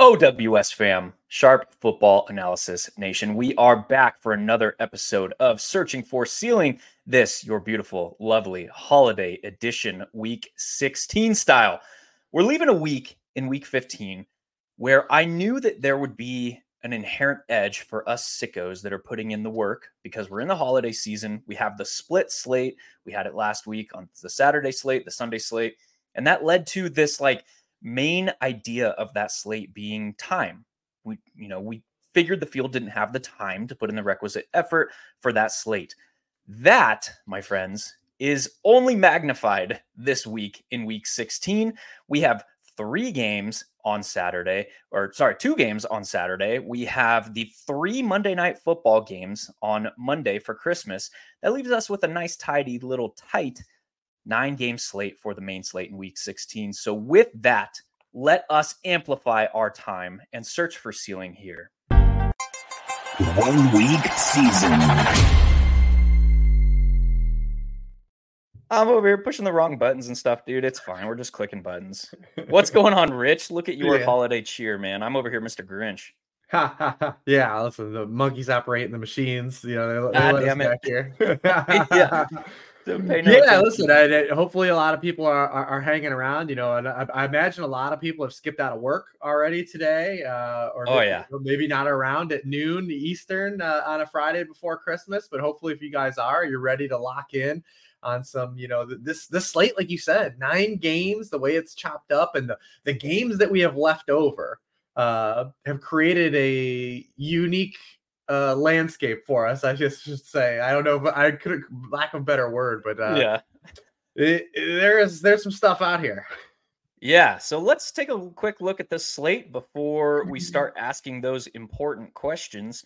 OWS fam, Sharp Football Analysis Nation. We are back for another episode of Searching for Ceiling. This, your beautiful, lovely holiday edition, week 16 style. We're leaving a week in week 15 where I knew that there would be an inherent edge for us sickos that are putting in the work because we're in the holiday season. We have the split slate. We had it last week on the Saturday slate, the Sunday slate. And that led to this like main idea of that slate being time. We, you know, we figured the field didn't have the time to put in the requisite effort for that slate. That, my friends, is only magnified this week in week 16. We have three games on Saturday, or sorry, two games on Saturday. We have the three Monday night football games on Monday for Christmas. That leaves us with a nice, tidy little tight nine game slate for the main slate in week 16. So, with that, let us amplify our time and search for ceiling here. One week season. I'm over here pushing the wrong buttons and stuff, dude. It's fine. We're just clicking buttons. What's going on, Rich? Look at your yeah. holiday cheer, man. I'm over here, Mr. Grinch. yeah, listen, the monkeys operate the machines. You know, they, they let us back here. yeah. No yeah, listen. I, hopefully, a lot of people are, are, are hanging around. You know, and I, I, imagine a lot of people have skipped out of work already today, uh, or oh maybe, yeah, maybe not around at noon Eastern uh, on a Friday before Christmas. But hopefully, if you guys are, you're ready to lock in on some, you know, this this slate, like you said, nine games, the way it's chopped up, and the the games that we have left over uh, have created a unique uh, landscape for us. I just should say. I don't know, but I could lack of a better word, but uh, yeah, it, it, there's there's some stuff out here. Yeah, so let's take a quick look at the slate before we start asking those important questions.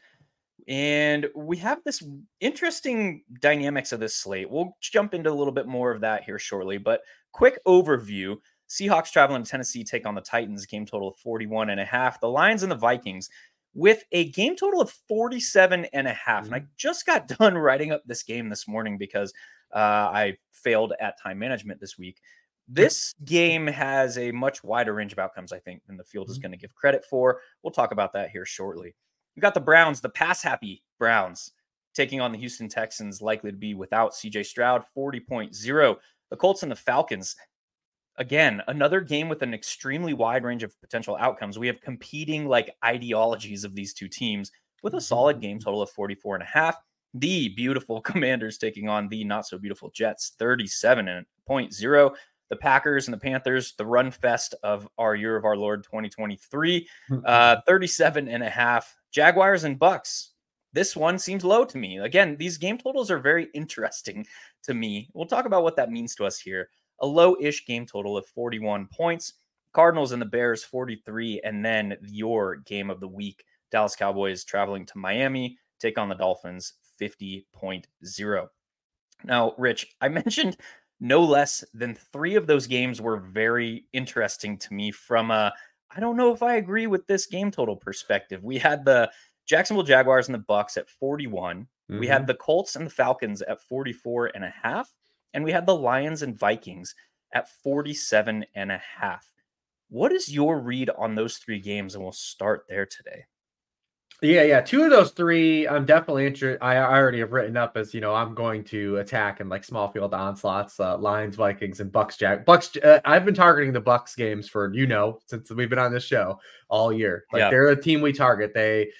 And we have this interesting dynamics of this slate. We'll jump into a little bit more of that here shortly, but quick overview. Seahawks traveling to Tennessee take on the Titans, game total of 41 and a half. The Lions and the Vikings with a game total of 47 and a half. And I mm-hmm. just got done writing up this game this morning because uh, I failed at time management this week. This game has a much wider range of outcomes, I think, than the field is mm-hmm. going to give credit for. We'll talk about that here shortly. You got the Browns, the pass happy Browns, taking on the Houston Texans, likely to be without CJ Stroud, 40.0. The Colts and the Falcons, again, another game with an extremely wide range of potential outcomes. We have competing like ideologies of these two teams with a solid mm-hmm. game total of 44 and a half. The beautiful commanders taking on the not so beautiful Jets, 37.0 the Packers and the Panthers, the run fest of our year of our Lord 2023, uh, 37 and a half. Jaguars and Bucks. This one seems low to me. Again, these game totals are very interesting to me. We'll talk about what that means to us here. A low ish game total of 41 points. Cardinals and the Bears 43. And then your game of the week Dallas Cowboys traveling to Miami, take on the Dolphins 50.0. Now, Rich, I mentioned no less than three of those games were very interesting to me from a I don't know if I agree with this game total perspective. We had the Jacksonville Jaguars and the Bucks at 41. Mm-hmm. We had mm-hmm. the Colts and the Falcons at 44 and a half. And we had the Lions and Vikings at 47 and a half. What is your read on those three games? And we'll start there today. Yeah, yeah. Two of those three, I'm definitely interested. I, I already have written up as you know, I'm going to attack in like small field onslaughts, uh, Lions, Vikings, and Bucks. Jack Bucks. Uh, I've been targeting the Bucks games for you know since we've been on this show all year. Like yeah. they're a team we target. They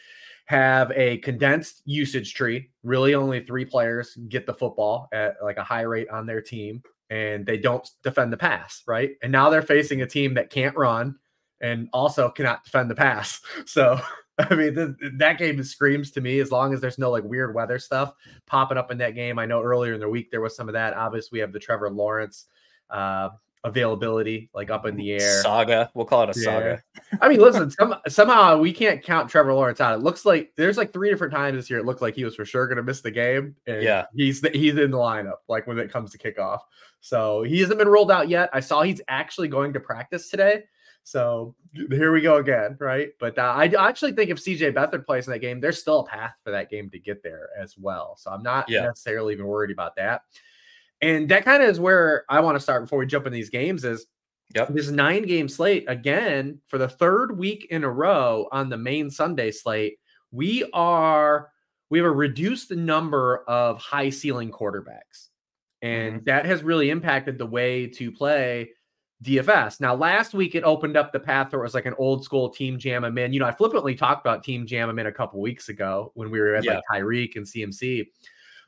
have a condensed usage tree. Really, only three players get the football at like a high rate on their team, and they don't defend the pass. Right, and now they're facing a team that can't run and also cannot defend the pass. So I mean, th- that game screams to me as long as there's no like weird weather stuff popping up in that game. I know earlier in the week there was some of that. Obviously, we have the Trevor Lawrence uh, availability like up in the air saga. We'll call it a yeah. saga. I mean, listen, some, somehow we can't count Trevor Lawrence out. It looks like there's like three different times this year. It looked like he was for sure going to miss the game. And yeah, he's the, he's in the lineup like when it comes to kickoff. So he hasn't been rolled out yet. I saw he's actually going to practice today. So here we go again, right? But uh, I actually think if CJ Beathard plays in that game, there's still a path for that game to get there as well. So I'm not yeah. necessarily even worried about that. And that kind of is where I want to start before we jump in these games is Yep. This nine game slate again for the third week in a row on the main Sunday slate. We are we have a reduced number of high ceiling quarterbacks, and Mm-hmm. that has really impacted the way to play DFS. Now, last week it opened up the path where it was like an old school team jam jam 'em in. You know, I flippantly talked about team jam jam 'em in a couple weeks ago when we were at like Tyreek and CMC,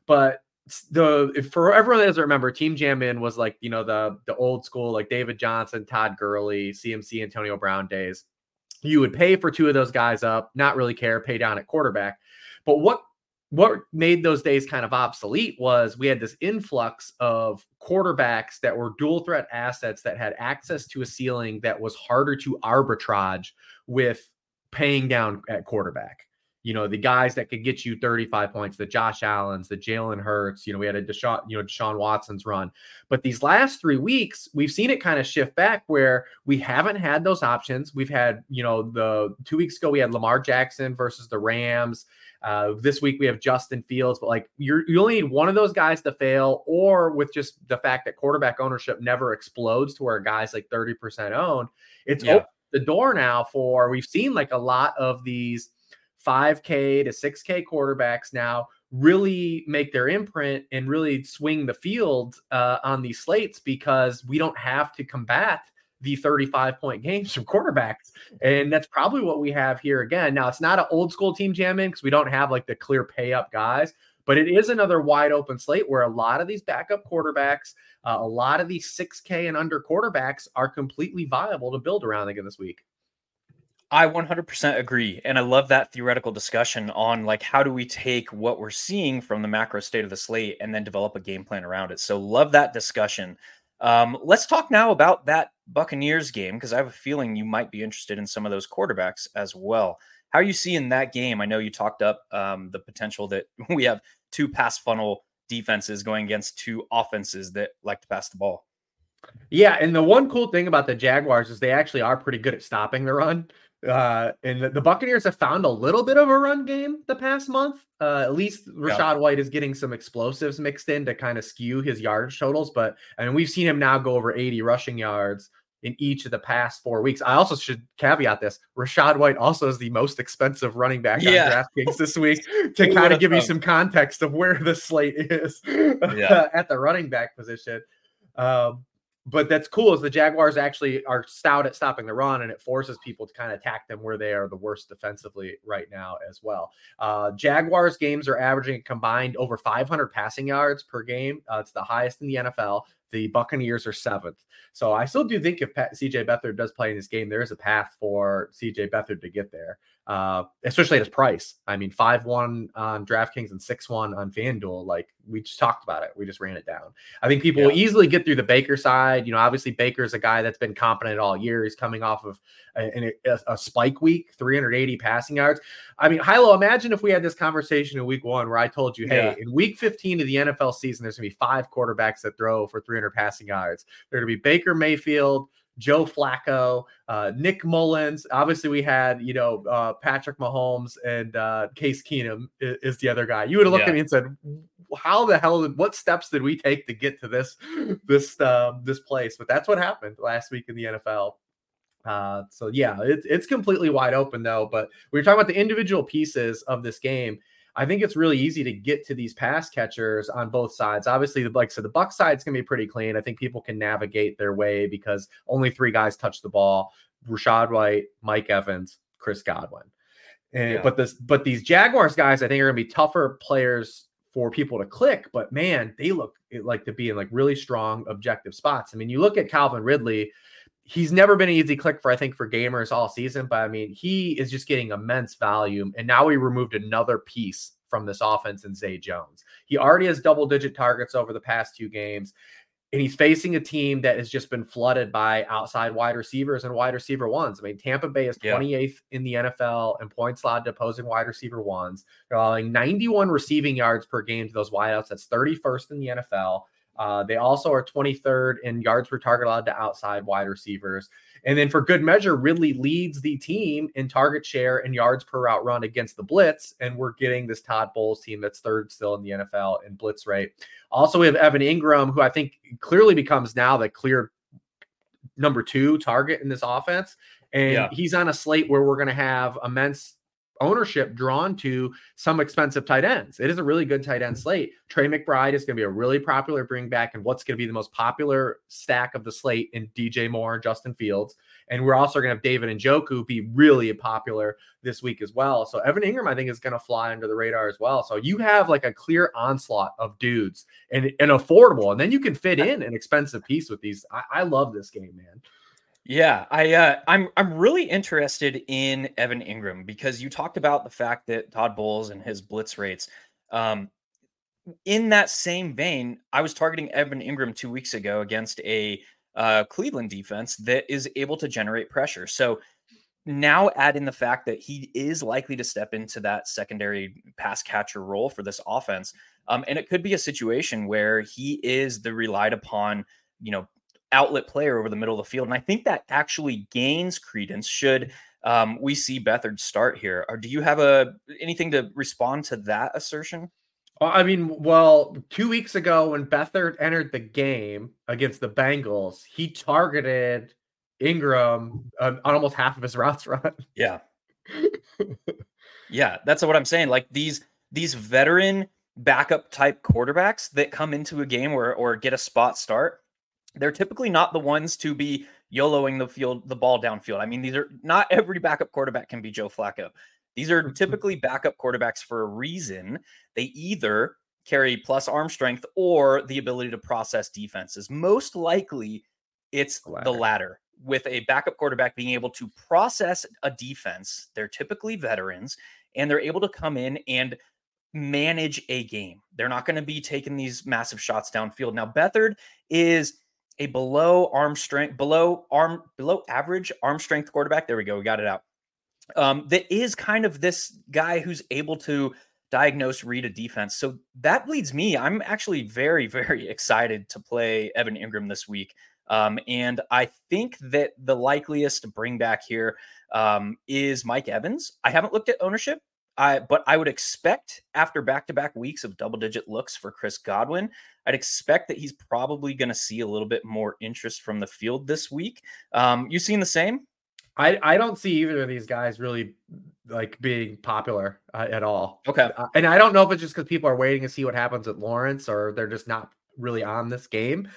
but the for everyone that doesn't remember, Team Jam In was like you know the the old school like David Johnson, Todd Gurley, CMC, Antonio Brown days. You would pay for two of those guys up, not really care, pay down at quarterback. But what what made those days kind of obsolete was we had this influx of quarterbacks that were dual threat assets that had access to a ceiling that was harder to arbitrage with paying down at quarterback. You know, the guys that could get you 35 points, the Josh Allen's, the Jalen Hurts, you know, we had a Deshaun, you know, Deshaun Watson's run. But these last three weeks, we've seen it kind of shift back where we haven't had those options. We've had, you know, the two weeks ago, we had Lamar Jackson versus the Rams. Uh, this week we have Justin Fields, but like you're you only need one of those guys to fail, or with just the fact that quarterback ownership never explodes to where guys like 30% owned, it's Yeah. opened the door now for we've seen like a lot of these 5K to 6K quarterbacks now really make their imprint and really swing the field uh, on these slates because we don't have to combat the 35 point games from quarterbacks. And that's probably what we have here again. Now, it's not an old school team jamming because we don't have like the clear pay up guys, but it is another wide open slate where a lot of these backup quarterbacks, uh, a lot of these 6K and under quarterbacks are completely viable to build around again this week. I 100% agree. And I love that theoretical discussion on like how do we take what we're seeing from the macro state of the slate and then develop a game plan around it. So love that discussion. Um, let's talk now about that Buccaneers game because I have a feeling you might be interested in some of those quarterbacks as well. How are you seeing that game? I know you talked up um, the potential that we have two pass funnel defenses going against two offenses that like to pass the ball. Yeah, and the one cool thing about the Jaguars is they actually are pretty good at stopping the run. Uh, and the, Buccaneers have found a little bit of a run game the past month. Uh, at least Rachaad White is getting some explosives mixed in to kind of skew his yardage totals. But I mean, we've seen him now go over 80 rushing yards in each of the past four weeks. I also should caveat this: Rachaad White also is the most expensive running back Yeah. on DraftKings this week. To kind of give you some context of where the slate is Yeah. at the running back position. Um, but that's cool is the Jaguars actually are stout at stopping the run and it forces people to kind of attack them where they are the worst defensively right now as well. Uh, Jaguars games are averaging combined over 500 passing yards per game. Uh, it's the highest in the NFL. The Buccaneers are seventh. So I still do think if CJ Beathard does play in this game, there is a path for CJ Beathard to get there, uh, especially at his price. I mean, 5 1 on DraftKings and 6 1 on FanDuel. Like we just talked about it. We just ran it down. I think people will easily get through the Baker side. You know, obviously Baker's a guy that's been competent all year. He's coming off of a, a, a spike week, 380 passing yards. I mean, Hilow, imagine if we had this conversation in week one where I told you, hey, Yeah. in week 15 of the NFL season, there's going to be five quarterbacks that throw for 300 passing yards. They're going to be Baker Mayfield, Joe Flacco, uh, Nick Mullens. Obviously, we had, you know, uh, Patrick Mahomes and uh, Case Keenum is, is the other guy. You would have looked Yeah. at me and said, how the hell did what steps did we take to get to this this um, this place? But that's what happened last week in the NFL. Uh, so yeah, it's it's completely wide open though. But we are talking about the individual pieces of this game. I think it's really easy to get to these pass catchers on both sides. Obviously, the like so the Buck side's gonna be pretty clean. I think people can navigate their way because only three guys touch the ball: Rachaad White, Mike Evans, Chris Godwin. And Yeah. but this but these Jaguars guys, I think are gonna be tougher players for people to click. But man, they look eh, like to be in like really strong objective spots. I mean, you look at Calvin Ridley he's never been an easy click for I think for gamers all season, but I mean he is just getting immense volume, and now we removed another piece from this offense in Zay Jones. He already has double digit targets over the past two games, and he's facing a team that has just been flooded by outside wide receivers and wide receiver ones. I mean Tampa Bay is Yeah. 28th in the NFL in points allowed to opposing wide receiver ones. They're allowing 91 receiving yards per game to those wideouts. That's 31st in the NFL. Uh, they also are 23rd in yards per target allowed to outside wide receivers. And then for good measure, Ridley leads the team in target share and yards per route run against the blitz. And we're getting this Todd Bowles team that's third still in the NFL in blitz rate. Also, we have Evan Engram, who I think clearly becomes now the clear number two target in this offense. And Yeah. he's on a slate where we're going to have immense ownership drawn to some expensive tight ends. It is a really good tight end mm. slate. Trey McBride is going to be a really popular bring back, and what's going to be the most popular stack of the slate in DJ Moore and Justin Fields. And we're also going to have David Njoku be really popular this week as well. So Evan Engram, I think, is going to fly under the radar as well. So you have like a clear onslaught of dudes and, and affordable, and then you can fit in an expensive piece with these. I, I love this game, man. Yeah, I uh, I'm I'm really interested in Evan Engram because you talked about the fact that Todd Bowles and his blitz rates. Um, in that same vein, I was targeting Evan Engram two weeks ago against a uh, Cleveland defense that is able to generate pressure. So now add in the fact that he is likely to step into that secondary pass catcher role for this offense. Um, and it could be a situation where he is the relied upon, you know, outlet player over the middle of the field. And I think that actually gains credence should um, we see Beathard start here. Or do you have a anything to respond to that assertion? Well, I mean, well, two weeks ago when Beathard entered the game against the Bengals, he targeted Engram on, on almost half of his routes run. Yeah. yeah, that's what I'm saying. Like these these veteran backup type quarterbacks that come into a game or or get a spot start, they're typically not the ones to be YOLOing the field the ball downfield. I mean, these are not every backup quarterback can be Joe Flacco. These are hmm. typically backup quarterbacks for a reason. They either carry plus arm strength or the ability to process defenses. Most likely, it's the Latter. latter. With a backup quarterback being able to process a defense, they're typically veterans and they're able to come in and manage a game. They're not going to be taking these massive shots downfield. Now, Beathard is a below arm strength, below arm, below average arm strength quarterback. There we go. We got it out. Um, that is kind of this guy who's able to diagnose, read a defense. So that leads me. I'm actually very, very excited to play Evan Engram this week. Um, and I think that the likeliest bring back here um, is Mike Evans. I haven't looked at ownership. I, but I would expect after back-to-back weeks of double-digit looks for Chris Godwin, I'd expect that he's probably going to see a little bit more interest from the field this week. Um, you seen the same? I, I don't see either of these guys really like being popular uh, at all. Okay. Uh, and I don't know if it's just because people are waiting to see what happens at Lawrence or they're just not really on this game.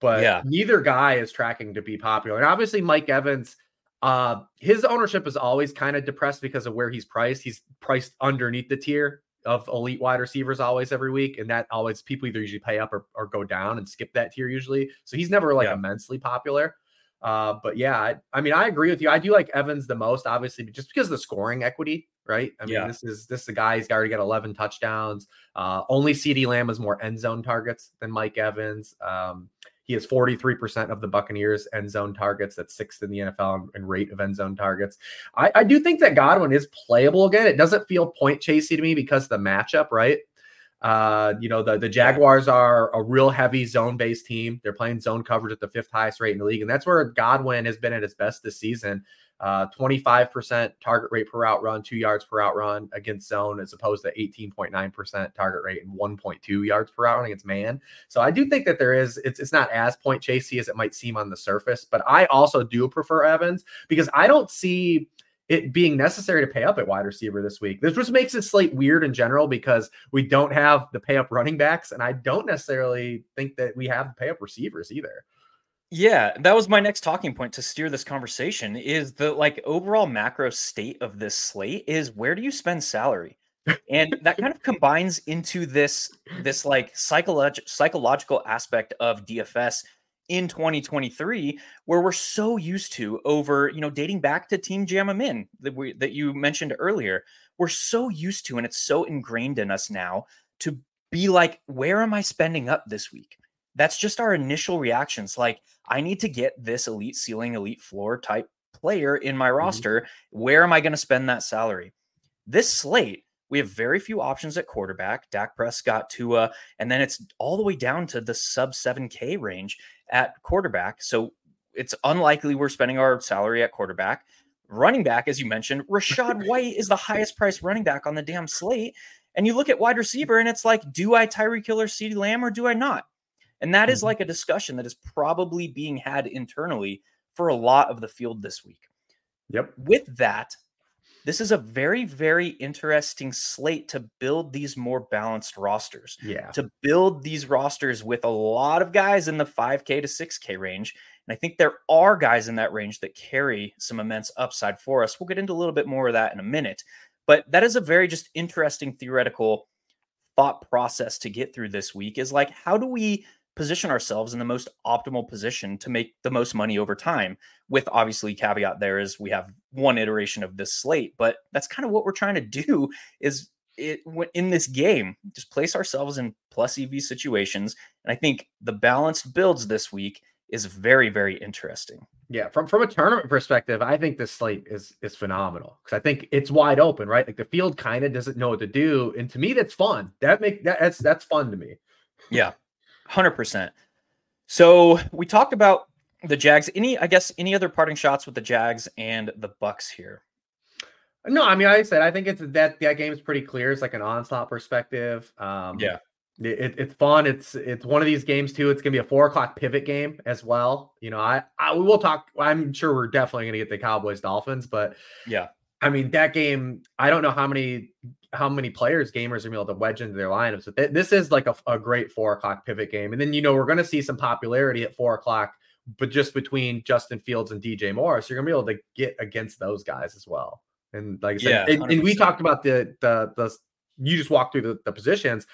But Yeah. neither guy is tracking to be popular. And obviously, Mike Evans, uh, his ownership is always kind of depressed because of where he's priced. He's priced underneath the tier of elite wide receivers always every week. And that always people either usually pay up or, or go down and skip that tier usually. So he's never like Yeah. immensely popular. Uh, but yeah, I, I mean, I agree with you. I do like Evans the most, obviously, just because of the scoring equity, right? I mean, Yeah. this is this is a guy he's already got 11 touchdowns. Uh, only CeeDee Lamb has more end zone targets than Mike Evans. Um, he has 43% of the Buccaneers end zone targets. That's sixth in the NFL in- rate of end zone targets. I, I do think that Godwin is playable again. It doesn't feel point chasey to me because of the matchup, right? Uh, you know, the, the Jaguars are a real heavy zone based team. They're playing zone coverage at the fifth highest rate in the league. And that's where Godwin has been at his best this season. Uh, 25% target rate per out run, two yards per out run against zone, as opposed to 18.9% target rate and 1.2 yards per out run against man. So I do think that there is, it's, it's not as point chasey as it might seem on the surface, but I also do prefer Evans because I don't see it being necessary to pay up at wide receiver this week. This just makes this slate weird in general because we don't have the pay up running backs, and I don't necessarily think that we have the pay up receivers either. Yeah, that was my next talking point to steer this conversation is the like overall macro state of this slate is where do you spend salary? And that kind of combines into this this like psychological psychological aspect of DFS in 2023 where we're so used to over, you know, dating back to Team Jamamin that we that you mentioned earlier. We're so used to and it's so ingrained in us now to be like where am I spending up this week? That's just our initial reactions like I need to get this elite ceiling, elite floor type player in my mm-hmm. roster. Where am I going to spend that salary? This slate, we have very few options at quarterback. Dak Prescott, Tua, and then it's all the way down to the sub 7K range at quarterback. So it's unlikely we're spending our salary at quarterback. Running back, as you mentioned, Rashad White is the highest priced running back on the damn slate. And you look at wide receiver, and it's like, do I Tyreek Hill or CeeDee Lamb or do I not? And that is Mhm. like a discussion that is probably being had internally for a lot of the field this week. Yep. With that, this is a very, very interesting slate to build these more balanced rosters. Yeah. To build these rosters with a lot of guys in the 5K to 6K range. And I think there are guys in that range that carry some immense upside for us. We'll get into a little bit more of that in a minute. But that is a very just interesting theoretical thought process to get through this week is like, how do we position ourselves in the most optimal position to make the most money over time? With obviously caveat there is we have one iteration of this slate, but that's kind of what we're trying to do is it in this game, just place ourselves in plus EV situations. And I think the balanced builds this week is very, very interesting. Yeah, from from a tournament perspective, I think this slate is is phenomenal because I think it's wide open, right? Like the field kind of doesn't know what to do, and to me, that's fun. That make that, that's that's fun to me. Yeah, hundred percent. So we talked about the Jags. Any, I guess, any other parting shots with the Jags and the Bucks here? No, I mean, like I said, I think it's that that game is pretty clear. It's like an onslaught perspective. Um, yeah, it, it's fun. It's it's one of these games too. It's gonna be a four o'clock pivot game as well. You know, I, I we will talk. I'm sure we're definitely gonna get the Cowboys Dolphins, but yeah, I mean that game. I don't know how many how many players gamers are gonna be able to wedge into their lineups. Th- this is like a, a great four o'clock pivot game, and then you know we're gonna see some popularity at four o'clock, but just between Justin Fields and DJ Morris, you're gonna be able to get against those guys as well. And like I said, yeah, and, and we talked about the the the you just walked through the, the positions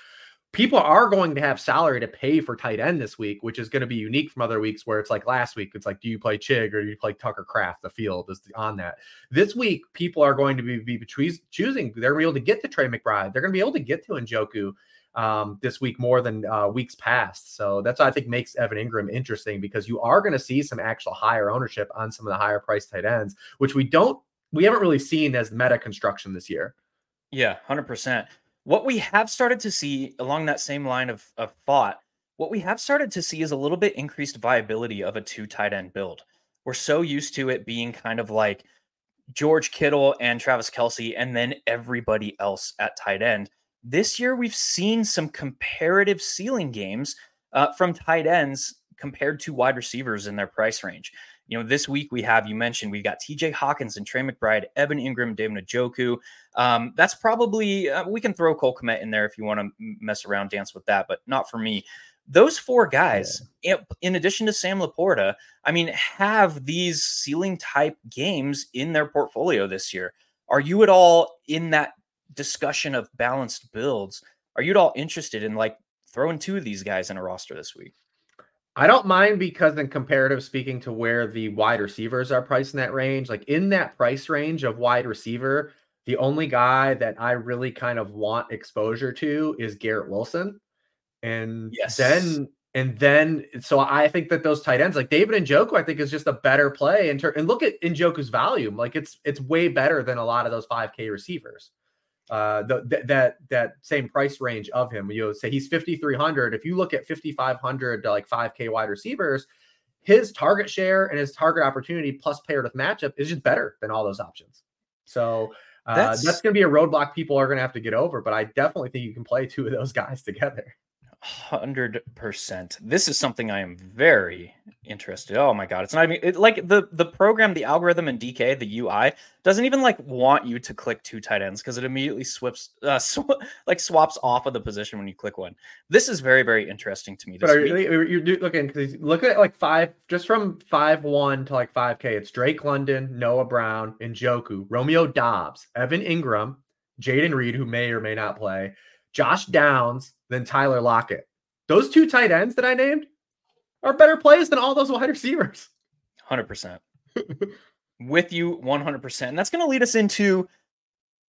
people are going to have salary to pay for tight end this week, which is going to be unique from other weeks where it's like last week, it's like, do you play Chig or do you play Tucker Kraft? The field is on that. This week, people are going to be, be choosing, they're going to be able to get to Trey McBride. They're going to be able to get to Njoku um, this week more than uh, weeks past. So that's what I think makes Evan Engram interesting because you are going to see some actual higher ownership on some of the higher price tight ends, which we don't, we haven't really seen as meta construction this year. Yeah, 100%. What we have started to see along that same line of, of thought, what we have started to see is a little bit increased viability of a two tight end build. We're so used to it being kind of like George Kittle and Travis Kelce, and then everybody else at tight end. This year, we've seen some comparative ceiling games uh, from tight ends compared to wide receivers in their price range. You know, this week we have, you mentioned, we've got TJ Hawkins and Trey McBride, Evan Engram, David Njoku. Um, that's probably, uh, we can throw Cole Kmet in there if you want to mess around, dance with that, but not for me. Those four guys, yeah. in addition to Sam LaPorta, I mean, have these ceiling type games in their portfolio this year. Are you at all in that discussion of balanced builds? Are you at all interested in like throwing two of these guys in a roster this week? I don't mind because in comparative speaking to where the wide receivers are priced in that range, like in that price range of wide receiver, the only guy that I really kind of want exposure to is Garrett Wilson. And yes. then and then so I think that those tight ends like David and Njoku, I think is just a better play in ter- and look at Njoku's volume. Like it's it's way better than a lot of those 5K receivers uh, the, that that same price range of him. You know, say he's 5,300. If you look at 5,500 to like 5K wide receivers, his target share and his target opportunity plus paired with matchup is just better than all those options. So uh, that's, that's going to be a roadblock people are going to have to get over. But I definitely think you can play two of those guys together. Hundred percent. This is something I am very interested. Oh my god, it's not even it, like the the program, the algorithm in DK, the UI doesn't even like want you to click two tight ends because it immediately swaps uh, sw- like swaps off of the position when you click one. This is very very interesting to me. but are you, you're looking because look at like five just from five one to like five k. It's Drake London, Noah Brown, Njoku, Romeo Doubs, Evan Engram, Jayden Reed, who may or may not play. Josh Downs than Tyler Lockett. Those two tight ends that I named are better plays than all those wide receivers. 100%. With you 100%. And that's going to lead us into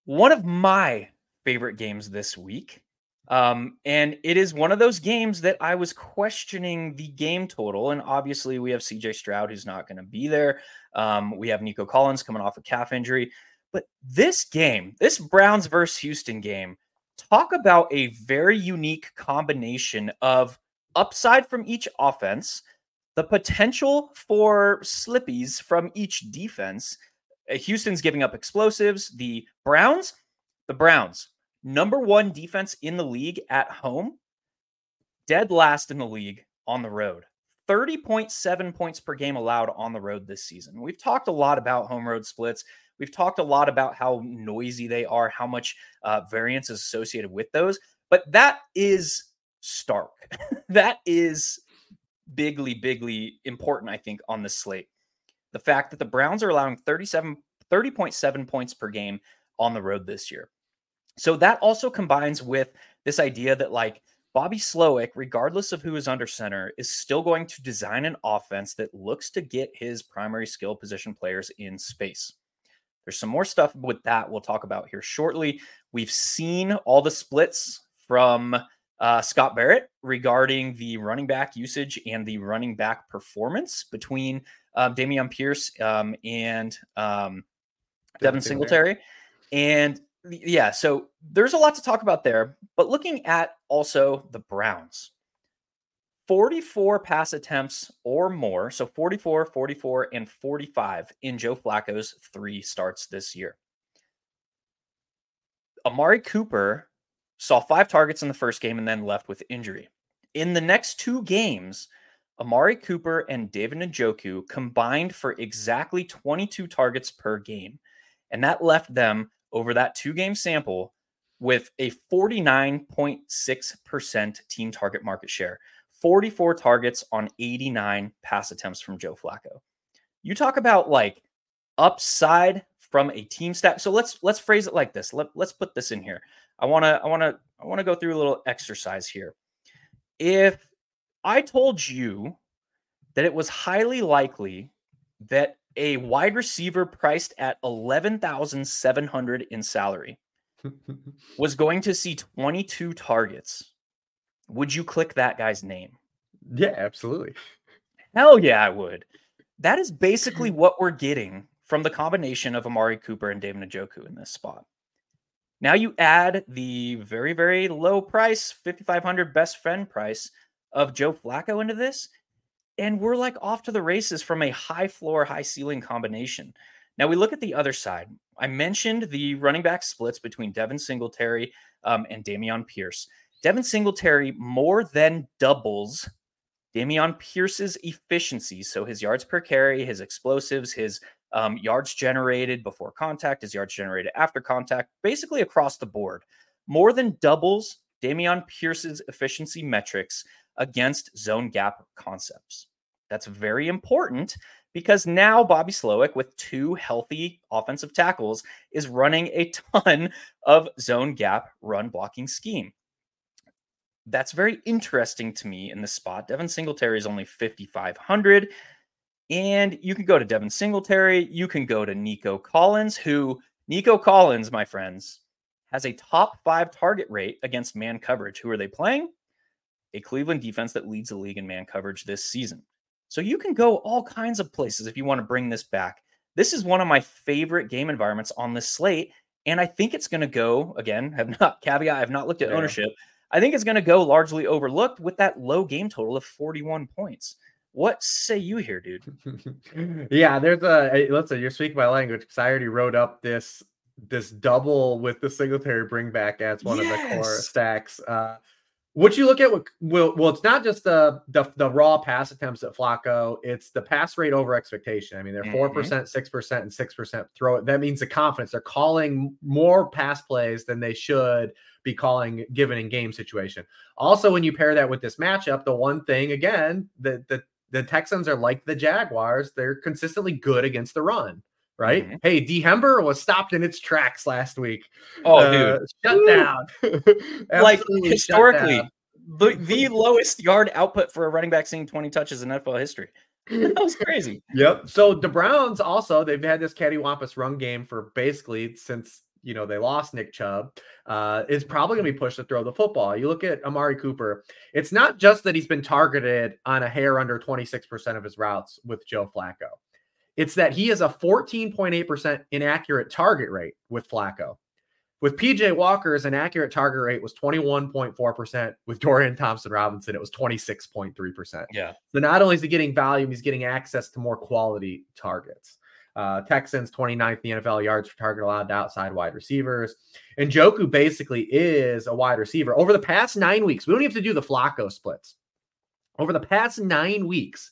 one of my favorite games this week. Um, and it is one of those games that I was questioning the game total. And obviously, we have CJ Stroud who's not going to be there. Um, we have Nico Collins coming off a calf injury. But this game, this Browns versus Houston game, talk about a very unique combination of upside from each offense, the potential for slippies from each defense. Uh, Houston's giving up explosives. The Browns, the Browns, number one defense in the league at home, dead last in the league on the road. 30.7 points per game allowed on the road this season. We've talked a lot about home road splits. We've talked a lot about how noisy they are, how much uh, variance is associated with those. But that is stark. that is bigly, bigly important, I think, on this slate. The fact that the Browns are allowing 37, 30.7 points per game on the road this year. So that also combines with this idea that, like, Bobby Slowik, regardless of who is under center, is still going to design an offense that looks to get his primary skill position players in space. There's some more stuff with that we'll talk about here shortly. We've seen all the splits from uh, Scott Barrett regarding the running back usage and the running back performance between uh, Dameon Pierce um, and um, Devin Singletary. And yeah, so there's a lot to talk about there. But looking at also the Browns, 44 pass attempts or more. So 44, 44, and 45 in Joe Flacco's three starts this year. Amari Cooper saw five targets in the first game and then left with injury. In the next two games, Amari Cooper and David Njoku combined for exactly 22 targets per game. And that left them over that two game sample with a 49.6% team target market share, 44 targets on 89 pass attempts from Joe Flacco. You talk about like upside from a team stat. So let's let's phrase it like this. Let, let's put this in here. I want to I want to I want to go through a little exercise here. If I told you that it was highly likely that a wide receiver priced at 11,700 in salary was going to see 22 targets, would you click that guy's name? Yeah, absolutely. Hell yeah, I would. That is basically what we're getting from the combination of Amari Cooper and David Njoku in this spot. Now you add the very, very low price, 5,500 best friend price of Joe Flacco into this, and we're like off to the races from a high floor, high ceiling combination. Now we look at the other side. I mentioned the running back splits between Devin Singletary um, and Dameon Pierce. Devin Singletary more than doubles Dameon Pierce's efficiency. So his yards per carry, his explosives, his um, yards generated before contact, his yards generated after contact, basically across the board, more than doubles Dameon Pierce's efficiency metrics against zone gap concepts. That's very important because now Bobby Slowik, with two healthy offensive tackles, is running a ton of zone gap run blocking scheme. That's very interesting to me in the spot. Devin Singletary is only 5,500. And you can go to Devin Singletary. You can go to Nico Collins, who, Nico Collins, my friends, has a top five target rate against man coverage. Who are they playing? a Cleveland defense that leads the league in man coverage this season. So you can go all kinds of places if you want to bring this back. This is one of my favorite game environments on this slate. And I think it's going to go again, have not caveat, I have not looked at yeah. ownership. I think it's going to go largely overlooked with that low game total of 41 points. What say you here, dude? yeah, there's a listen, you're speaking my language because I already wrote up this this double with the Singletary bring back as one yes. of the core stacks. Uh what you look at, well, well, it's not just the, the, the raw pass attempts at Flacco; it's the pass rate over expectation. I mean, they're 4 mm-hmm. percent, six percent, and six percent throw it. That means the confidence. They're calling more pass plays than they should be calling given in game situation. Also, when you pair that with this matchup, the one thing again that the the Texans are like the Jaguars; they're consistently good against the run right? Mm-hmm. Hey, D Hember was stopped in its tracks last week. Oh, uh, dude, shut down. like historically, down. the the lowest yard output for a running back seeing 20 touches in NFL history. that was crazy. Yep. So the Browns also they've had this cattywampus run game for basically since you know they lost Nick Chubb. Uh, is probably going to be pushed to throw the football. You look at Amari Cooper. It's not just that he's been targeted on a hair under 26% of his routes with Joe Flacco. It's that he has a 14.8% inaccurate target rate with Flacco. With PJ Walker's inaccurate target rate was 21.4%. With Dorian Thompson Robinson, it was 26.3%. Yeah. So not only is he getting volume, he's getting access to more quality targets. Uh, Texans 29th in the NFL yards per target allowed to outside wide receivers. Njoku basically is a wide receiver. Over the past nine weeks, we don't have to do the Flacco splits. Over the past nine weeks,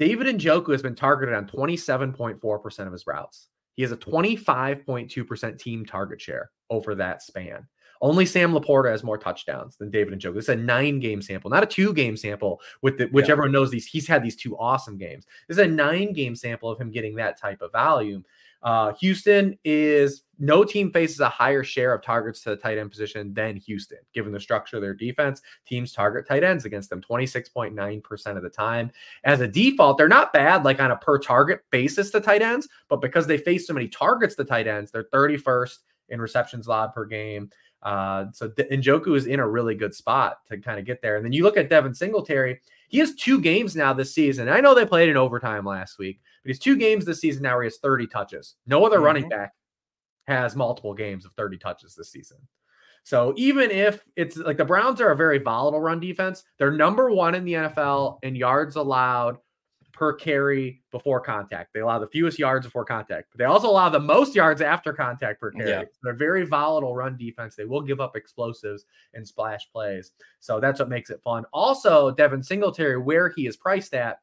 David Njoku has been targeted on 27.4% of his routes. He has a 25.2% team target share over that span. Only Sam Laporta has more touchdowns than David Njoku. This is a nine game sample, not a two game sample, with the, which yeah. everyone knows these. He's had these two awesome games. This is a nine game sample of him getting that type of volume. Uh, Houston is no team faces a higher share of targets to the tight end position than Houston, given the structure of their defense. Teams target tight ends against them 26.9% of the time. As a default, they're not bad, like on a per target basis to tight ends, but because they face so many targets to tight ends, they're 31st in receptions allowed per game. Uh, so D- Njoku is in a really good spot to kind of get there. And then you look at Devin Singletary, he has two games now this season. I know they played in overtime last week, but he's two games this season now where he has 30 touches. No other mm-hmm. running back has multiple games of 30 touches this season. So even if it's like the Browns are a very volatile run defense, they're number one in the NFL in yards allowed per carry before contact. They allow the fewest yards before contact, but they also allow the most yards after contact per carry. Yeah. They're very volatile run defense. They will give up explosives and splash plays. So that's what makes it fun. Also, Devin Singletary, where he is priced at,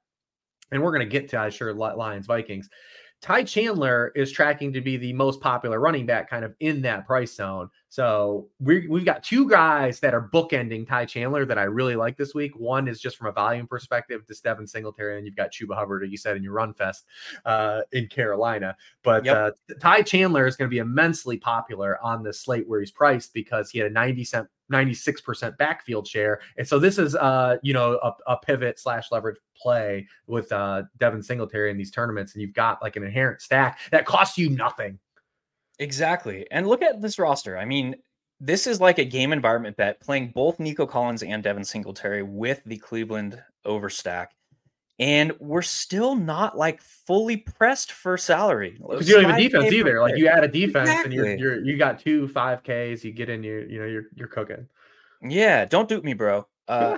and we're going to get to, I'm sure, Lions Vikings. Ty Chandler is tracking to be the most popular running back kind of in that price zone. So we we've got two guys that are bookending Ty Chandler that I really like this week. One is just from a volume perspective, to Devin Singletary, and you've got Chuba Hubbard, you said in your run fest uh, in Carolina. But yep. uh, Ty Chandler is going to be immensely popular on the slate where he's priced because he had a 90 cent 96% backfield share. And so this is uh, you know, a, a pivot slash leverage play with uh Devin Singletary in these tournaments, and you've got like an inherent stack that costs you nothing. Exactly. And look at this roster. I mean, this is like a game environment bet playing both Nico Collins and Devin Singletary with the Cleveland overstack. And we're still not like fully pressed for salary. Because you don't have a defense either. Like you add a defense exactly. and you're, you're you got two five Ks, you get in you you know you're you're cooking. Yeah, don't dupe me, bro. Uh,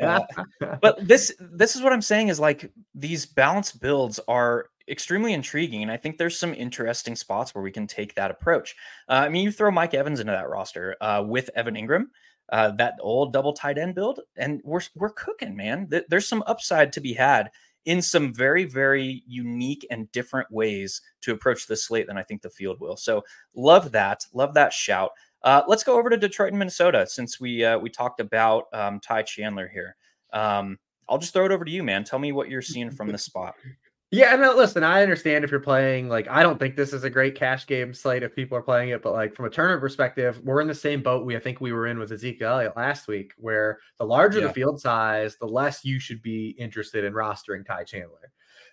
uh, but this this is what I'm saying is like these balanced builds are extremely intriguing, and I think there's some interesting spots where we can take that approach. Uh, I mean, you throw Mike Evans into that roster uh, with Evan Engram uh, that old double tight end build, and we're we're cooking, man. There's some upside to be had in some very very unique and different ways to approach the slate than I think the field will. So love that, love that shout. Uh, let's go over to Detroit and Minnesota since we uh, we talked about um, Ty Chandler here. Um, I'll just throw it over to you, man. Tell me what you're seeing from the spot. Yeah, and uh, listen, I understand if you're playing like I don't think this is a great cash game slate if people are playing it, but like from a tournament perspective, we're in the same boat we I think we were in with Ezekiel Elliott last week, where the larger yeah. the field size, the less you should be interested in rostering Ty Chandler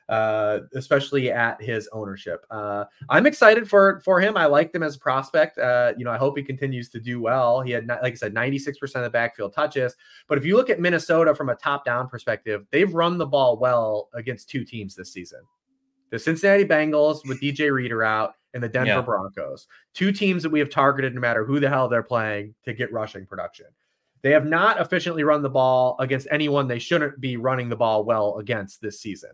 uh, especially at his ownership. Uh, I'm excited for for him. I liked him as a prospect. Uh, you know, I hope he continues to do well. He had, like I said, 96% of the backfield touches. But if you look at Minnesota from a top down perspective, they've run the ball well against two teams this season. The Cincinnati Bengals with DJ Reader out and the Denver yeah. Broncos. Two teams that we have targeted no matter who the hell they're playing to get rushing production. They have not efficiently run the ball against anyone they shouldn't be running the ball well against this season.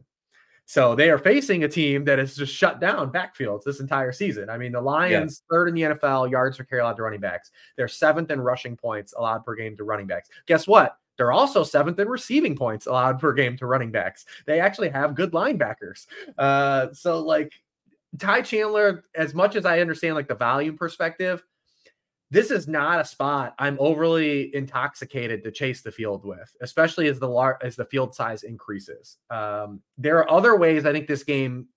So they are facing a team that has just shut down backfields this entire season. I mean, the Lions yeah. third in the NFL yards per carry allowed to running backs. They're seventh in rushing points allowed per game to running backs. Guess what? They're also seventh in receiving points allowed per game to running backs. They actually have good linebackers. Uh, so like Ty Chandler, as much as I understand like the volume perspective, this is not a spot I'm overly intoxicated to chase the field with, especially as the lar- as the field size increases. Um, there are other ways I think this game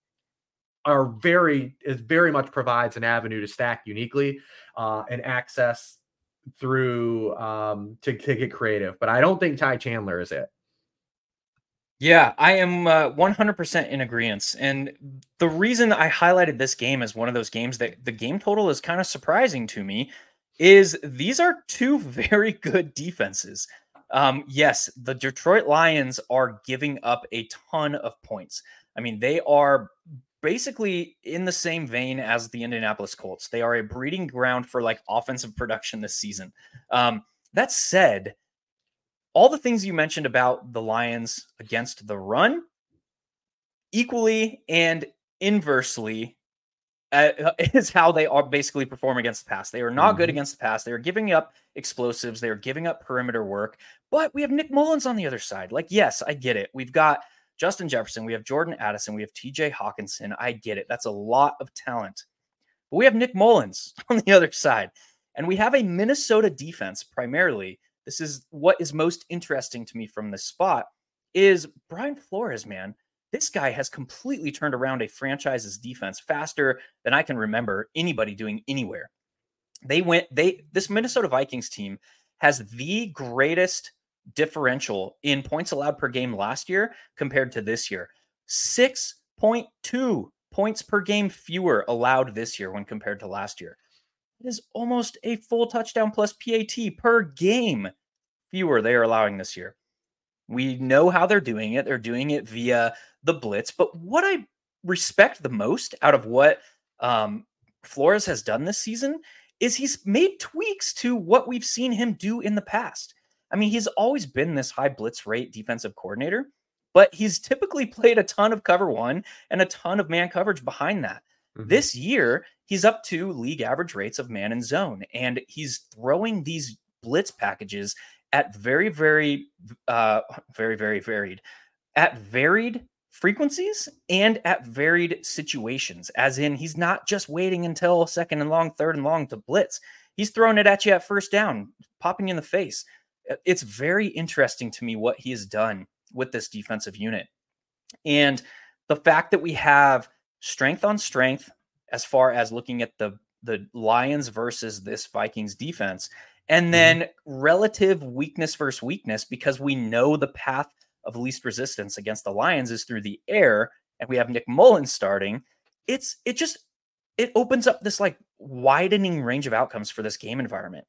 are very is very much provides an avenue to stack uniquely uh, and access through um, to, to get creative. But I don't think Ty Chandler is it. Yeah, I am uh, 100% in agreement. And the reason I highlighted this game as one of those games that the game total is kind of surprising to me is these are two very good defenses. Um, yes, the Detroit Lions are giving up a ton of points. I mean, they are basically in the same vein as the Indianapolis Colts. They are a breeding ground for like offensive production this season. Um, that said, all the things you mentioned about the Lions against the run, equally and inversely uh, is how they are basically perform against the pass. They are not good Mhm. against the pass. They are giving up explosives. They are giving up perimeter work. But we have Nick Mullens on the other side. Like, yes, I get it. We've got Justin Jefferson. We have Jordan Addison. We have TJ Hockenson. I get it. That's a lot of talent. But we have Nick Mullens on the other side. And we have a Minnesota defense primarily. This is what is most interesting to me from this spot is Brian Flores, man. This guy has completely turned around a franchise's defense faster than I can remember anybody doing anywhere. They went they this Minnesota Vikings team has the greatest differential in points allowed per game last year compared to this year. 6.2 points per game fewer allowed this year when compared to last year. It is almost a full touchdown plus PAT per game fewer they are allowing this year. We know how they're doing it. They're doing it via the blitz. But what I respect the most out of what um, Flores has done this season is he's made tweaks to what we've seen him do in the past. I mean, he's always been this high blitz rate defensive coordinator, but he's typically played a ton of cover one and a ton of man coverage behind that. Mhm. This year, he's up to league average rates of man and zone, and he's throwing these blitz packages at very, very, uh, very, very varied, at varied frequencies and at varied situations. As in, he's not just waiting until second and long, third and long to blitz. He's throwing it at you at first down, popping you in the face. It's very interesting to me what he has done with this defensive unit. And the fact that we have strength on strength as far as looking at the the Lions versus this Vikings defense and mm-hmm. then relative weakness versus weakness because we know the path of least resistance against the Lions is through the air and we have Nick Mullens starting it's it just it opens up this like widening range of outcomes for this game environment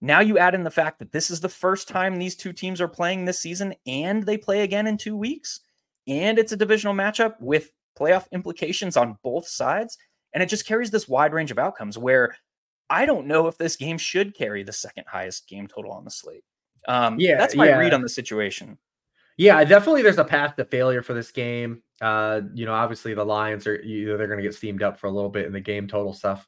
now you add in the fact that this is the first time these two teams are playing this season and they play again in 2 weeks and it's a divisional matchup with playoff implications on both sides and it just carries this wide range of outcomes where I don't know if this game should carry the second highest game total on the slate. Um, Yeah, that's my yeah. read on the situation. Yeah, definitely. There's a path to failure for this game. Uh, you know, obviously the Lions are either they're going to get steamed up for a little bit in the game total stuff.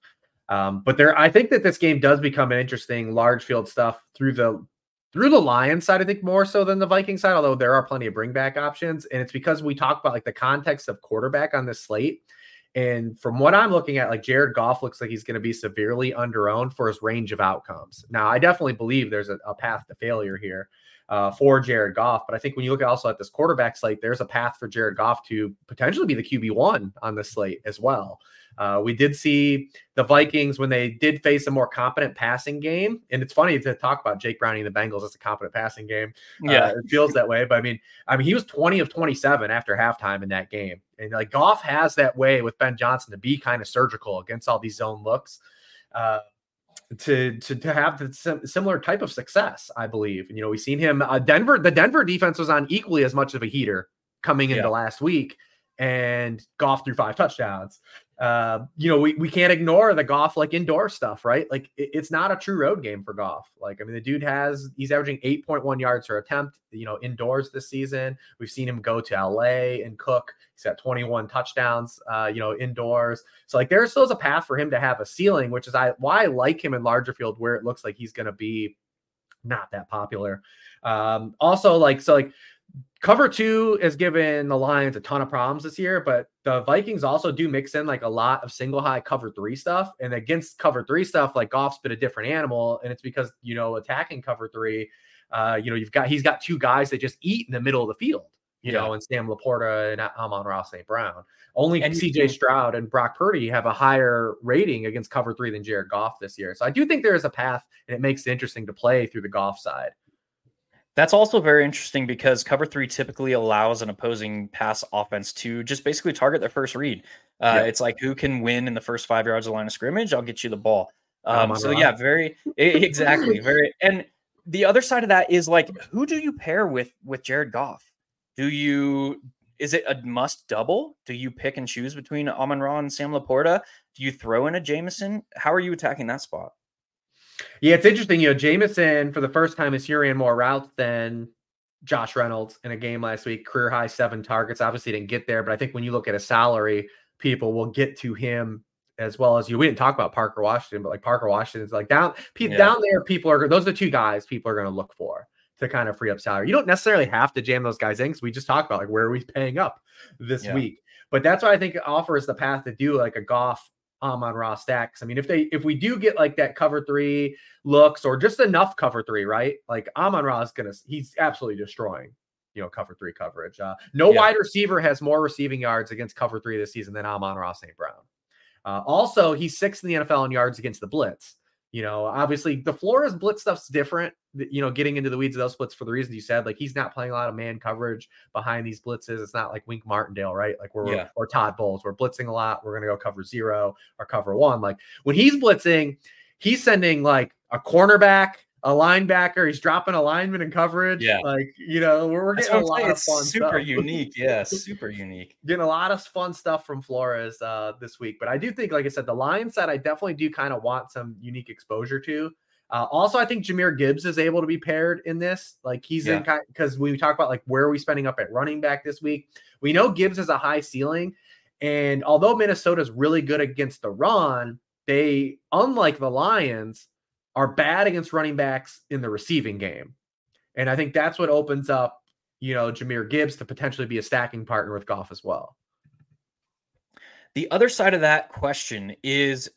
Um, but there, I think that this game does become an interesting large field stuff through the through the Lions side. I think more so than the Viking side, although there are plenty of bring back options, and it's because we talk about like the context of quarterback on this slate. And from what I'm looking at, like Jared Goff looks like he's going to be severely underowned for his range of outcomes. Now, I definitely believe there's a, a path to failure here uh, for Jared Goff. But I think when you look also at this quarterback slate, there's a path for Jared Goff to potentially be the QB one on the slate as well. Uh, we did see the Vikings when they did face a more competent passing game, and it's funny to talk about Jake Browning and the Bengals as a competent passing game. Uh, it feels that way. But I mean, I mean, he was 20 of 27 after halftime in that game, and like Goff has that way with Ben Johnson to be kind of surgical against all these zone looks. Uh, to to to have the similar type of success, I believe. And you know, we've seen him. Uh, Denver, the Denver defense was on equally as much of a heater coming into Yeah. last week, and Goff threw five touchdowns. Uh, you know, we, we can't ignore the Goff like indoor stuff, right? Like it- it's not a true road game for Goff. Like I mean, the dude has he's averaging eight point one yards per attempt. You know, indoors this season. We've seen him go to LA and cook. He's got 21 touchdowns. Uh, you know, indoors. So like there still a path for him to have a ceiling, which is I why I like him in larger field where it looks like he's to be not that popular. Um, also like so like cover two has given the Lions a ton of problems this year, but the Vikings also do mix in like a lot of single high cover three stuff. And against cover three stuff, like Goff's been a different animal. And it's because, you know, attacking cover three, uh, you know, you've got he's got two guys that just eat in the middle of the field, you Yeah. know, and Sam Laporta and Amon-Ra St. Brown. Only And- CJ Stroud and Brock Purdy have a higher rating against cover three than Jared Goff this year. So I do think there is a path and it makes it interesting to play through the Goff side. That's also very interesting because cover three typically allows an opposing pass offense to just basically target their first read. Uh, Yeah. It's like who can win in the first five yards of line of scrimmage? I'll get you the ball. Um, Amon so Ra. yeah, very exactly very. And the other side of that is like, who do you pair with with Jared Goff? Do you is it a must double? Do you pick and choose between Amon Ra and Sam Laporta? Do you throw in a Jameson? How are you attacking that spot? Yeah, it's interesting. You know, Jameson for the first time this year ran more routes than Josh Reynolds in a game last week. Career high seven targets. Obviously didn't get there, but I think when you look at a salary, people will get to him as well as you. We didn't talk about Parker Washington, but like Parker Washington is like down pe- Yeah. down there. People are those are the two guys people are going to look for to kind of free up salary. You don't necessarily have to jam those guys in because we just talked about like where are we paying up this Yeah. week. But that's why I think it offers the path to do like a Goff Amon-Ra's stacks. I mean, if they if we do get like that cover three looks or just enough cover three, right? Like Amon-Ra's gonna he's absolutely destroying you know cover three coverage. Uh, no Yeah. wide receiver has more receiving yards against cover three this season than Amon-Ra St. Brown. Uh, also, he's sixth in the NFL in yards against the blitz. You know, obviously the Flores blitz stuff's different. You know, getting into the weeds of those splits for the reasons you said, like he's not playing a lot of man coverage behind these blitzes. It's not like Wink Martindale, right? Like we're Yeah. or Todd Bowles. We're blitzing a lot. We're gonna go cover zero or cover one. Like when he's blitzing, he's sending like a cornerback, a linebacker. He's dropping a lineman in coverage. Yeah. like you know, we're, we're getting a lot saying. of fun. super stuff. unique. Yeah, super unique. Getting a lot of fun stuff from Flores uh, this week. But I do think, like I said, the Lions side, I definitely do kind of want some unique exposure to. Uh, also, I think Jahmyr Gibbs is able to be paired in this. Like he's in Yeah. because we talk about like where are we spending up at running back this week. We know Gibbs has a high ceiling, and although Minnesota's really good against the run, they unlike the Lions are bad against running backs in the receiving game, and I think that's what opens up you know Jahmyr Gibbs to potentially be a stacking partner with Goff as well. The other side of that question is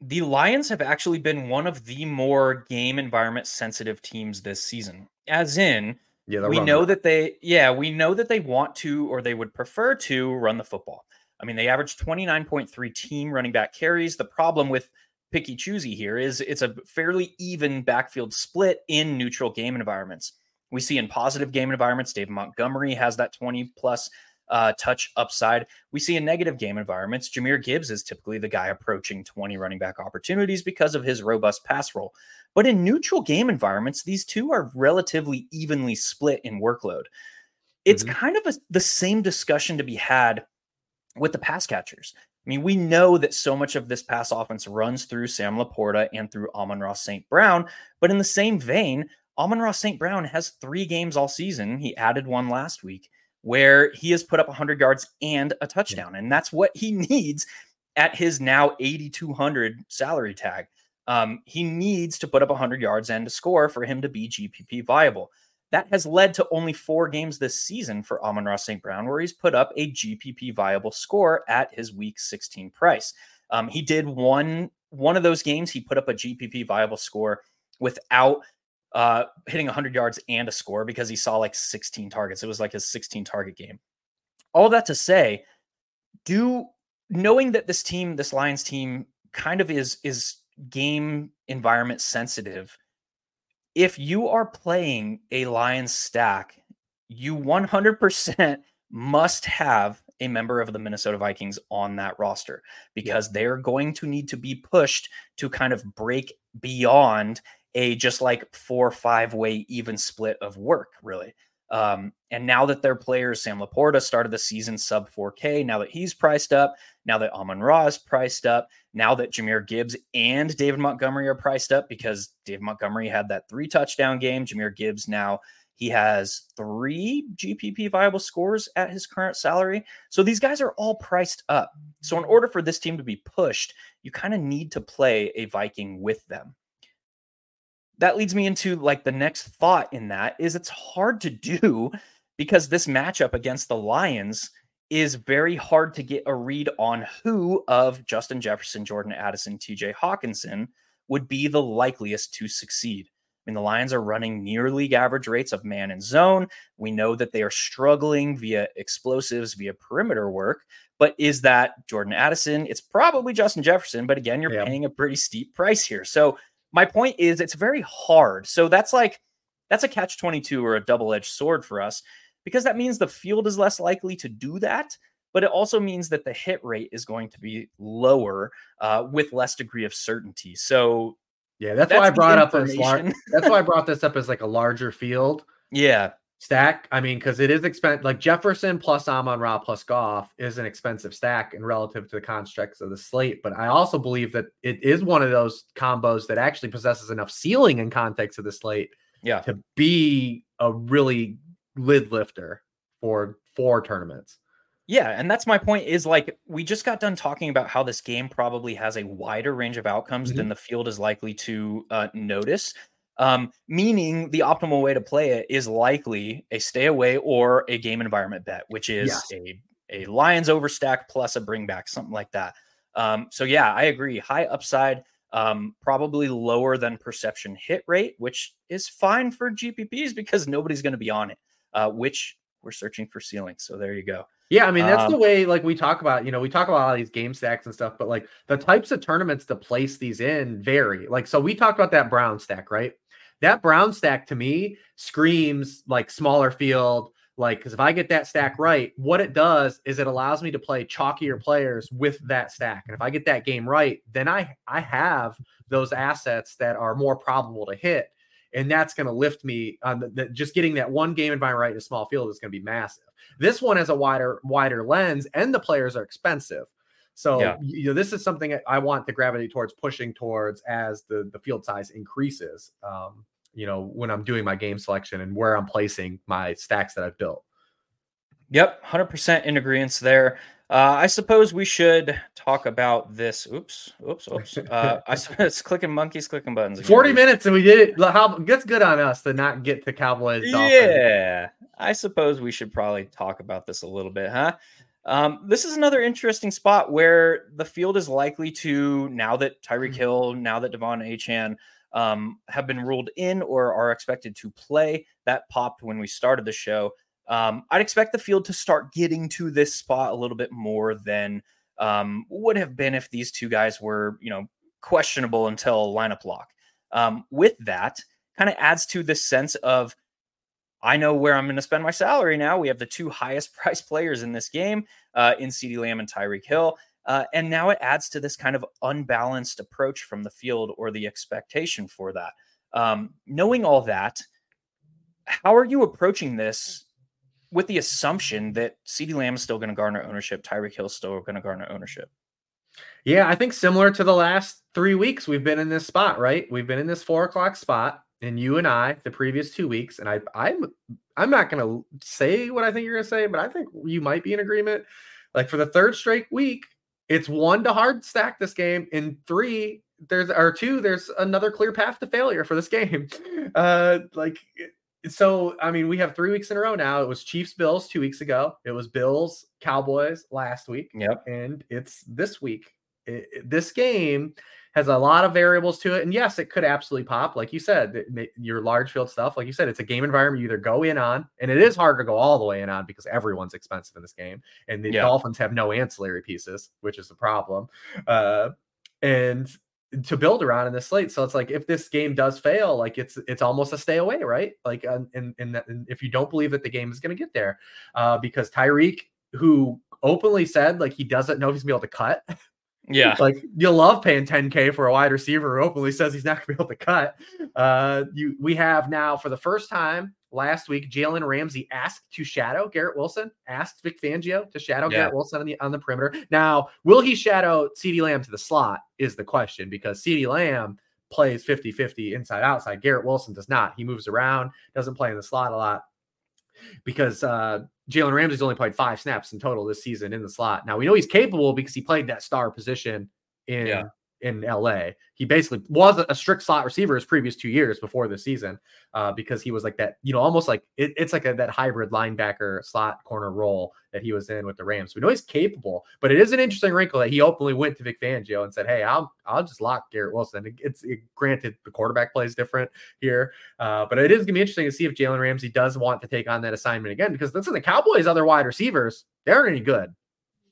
the Lions have actually been one of the more game environment sensitive teams this season. As in, Yeah, we know that they, yeah, we know that they want to or they would prefer to run the football. I mean, they averaged 29.3 team running back carries. The problem with picky choosy here is it's a fairly even backfield split in neutral game environments. We see in positive game environments, Dave Montgomery has that 20 plus uh, touch upside. We see in negative game environments, Jahmyr Gibbs is typically the guy approaching 20 running back opportunities because of his robust pass roll. But in neutral game environments, these two are relatively evenly split in workload. It's Mhm. kind of a, the same discussion to be had with the pass catchers. I mean, we know that so much of this pass offense runs through Sam Laporta and through Amon-Ra St. Brown. But in the same vein, Amon-Ra St. Brown has three games all season. He added one last week where he has put up 100 yards and a touchdown. And that's what he needs at his now 8,200 salary tag. Um, he needs to put up 100 yards and to score for him to be GPP viable. That has led to only four games this season for Amon-Ra St. Brown, where he's put up a GPP viable score at his week 16 price. Um, he did one one of those games. He put up a GPP viable score without uh, hitting 100 yards and a score because he saw like 16 targets. It was like his 16 target game. All that to say, do knowing that this team, this Lions team, kind of is is game environment sensitive. If you are playing a Lions stack, you 100% must have a member of the Minnesota Vikings on that roster because they're going to need to be pushed to kind of break beyond a just like four or five way even split of work, really. Um, and now that their players, Sam Laporta started the season sub 4K, now that he's priced up, now that Amon Ra is priced up, now that Jahmyr Gibbs and David Montgomery are priced up because David Montgomery had that three touchdown game. Jahmyr Gibbs now he has three GPP viable scores at his current salary. So these guys are all priced up. So in order for this team to be pushed, you kind of need to play a Viking with them. That leads me into like the next thought in that is it's hard to do because this matchup against the Lions is very hard to get a read on who of Justin Jefferson, Jordan Addison, TJ Hockenson would be the likeliest to succeed. I mean, the Lions are running near league average rates of man and zone. We know that they are struggling via explosives, via perimeter work. But is that Jordan Addison? It's probably Justin Jefferson. But again, you're Yeah. paying a pretty steep price here. So my point is, it's very hard. So that's like, that's a catch 22 or a double edged sword for us because that means the field is less likely to do that. But it also means that the hit rate is going to be lower uh, with less degree of certainty. So Yeah, that's, that's why I brought up this. Lar- that's why I brought this up as like a larger field yeah, stack. I mean, because it is expensive. Like Jefferson plus Amon Ra plus Goff is an expensive stack and relative to the constructs of the slate. But I also believe that it is one of those combos that actually possesses enough ceiling in context of the slate yeah. to be a really lid lifter for four tournaments. Yeah, and that's my point is like we just got done talking about how this game probably has a wider range of outcomes Mhm. than the field is likely to uh, notice. Um, meaning the optimal way to play it is likely a stay away or a game environment bet, which is Yes. a a Lions overstack plus a bring back, something like that. Um, so yeah, I agree. High upside, um, probably lower than perception hit rate, which is fine for GPPs because nobody's going to be on it. Uh, which we're searching for ceilings. So there you go. Yeah, I mean that's the Um, way like we talk about, you know, we talk about all these game stacks and stuff, but like the types of tournaments to place these in vary. Like so we talked about that brown stack, right? That brown stack to me screams like smaller field, like cuz if I get that stack right, what it does is it allows me to play chalkier players with that stack. And if I get that game right, then I I have those assets that are more probable to hit. And that's going to lift me on the, the, just getting that one game environment right in a small field is going to be massive. This one has a wider wider lens, and the players are expensive. So Yeah. you know, this is something I want to gravitate towards pushing towards as the the field size increases. Um, you know, when I'm doing my game selection and where I'm placing my stacks that I've built. Yep, 100% in agreement there. Uh, I suppose we should talk about this. Oops, oops, oops. Uh, I suppose clicking monkeys, clicking buttons. again, 40 minutes and we did it. How that's good on us to not get to Cowboys. Dolphins. Yeah, I suppose we should probably talk about this a little bit, huh? Um, this is another interesting spot where the field is likely to, now that Tyreek Mhm. Hill, now that De'Von Achane um, have been ruled in or are expected to play, that popped when we started the show. Um, I'd expect the field to start getting to this spot a little bit more than um, would have been if these two guys were, you know, questionable until lineup lock. Um, with that, kind of adds to this sense of I know where I'm going to spend my salary now. We have the two highest priced players in this game uh, in CeeDee Lamb and Tyreek Hill. Uh, and now it adds to this kind of unbalanced approach from the field or the expectation for that. Um, knowing all that, how are you approaching this with the assumption that CeeDee Lamb is still going to garner ownership, Tyreek Hill is still going to garner ownership? Yeah, I think similar to the last three weeks, we've been in this spot, right? We've been in this four o'clock spot, and you and I, the previous two weeks, and I, I'm, I'm not gonna say what I think you're gonna say, but I think you might be in agreement. Like for the third straight week, it's one to hard stack this game, and three there's or two there's another clear path to failure for this game. Uh, like so, I mean, we have three weeks in a row now. It was Chiefs Bills two weeks ago. It was Bills Cowboys last week Yep. and it's this week. It- it- this game has a lot of variables to it, and yes, it could absolutely pop. Like you said, it your large field stuff. Like you said, it's a game environment you either go in on, and it is hard to go all the way in on because everyone's expensive in this game, and the Yeah. Dolphins have no ancillary pieces, which is the problem. Uh, and to build around in this slate, so it's like if this game does fail, like it's it's almost a stay away, right? Like, and and, and if you don't believe that the game is going to get there, uh, because Tyreek, who openly said like he doesn't know if he's gonna be able to cut. Yeah. like you'll love paying 10k for a wide receiver who openly says he's not gonna be able to cut. Uh, you we have now for the first time last week, Jalen Ramsey asked to shadow Garrett Wilson, asked Vic Fangio to shadow Yeah. Garrett Wilson on the on the perimeter. Now, will he shadow CeeDee Lamb to the slot? Is the question because CeeDee Lamb plays 50-50 inside outside. Garrett Wilson does not. He moves around, doesn't play in the slot a lot because uh, Jalen Ramsey's only played five snaps in total this season in the slot. Now we know he's capable because he played that star position in Yeah. In LA. He basically was a, strict slot receiver his previous two years before this season, uh, because he was like that, you know, almost like it, it's like a, that hybrid linebacker slot corner role that he was in with the Rams. We know he's capable, but it is an interesting wrinkle that he openly went to Vic Fangio and said, "Hey, I'll I'll just lock Garrett Wilson." It's it, granted the quarterback play is different here, uh, but it is gonna be interesting to see if Jalen Ramsey does want to take on that assignment again because listen, the Cowboys' other wide receivers they aren't any good.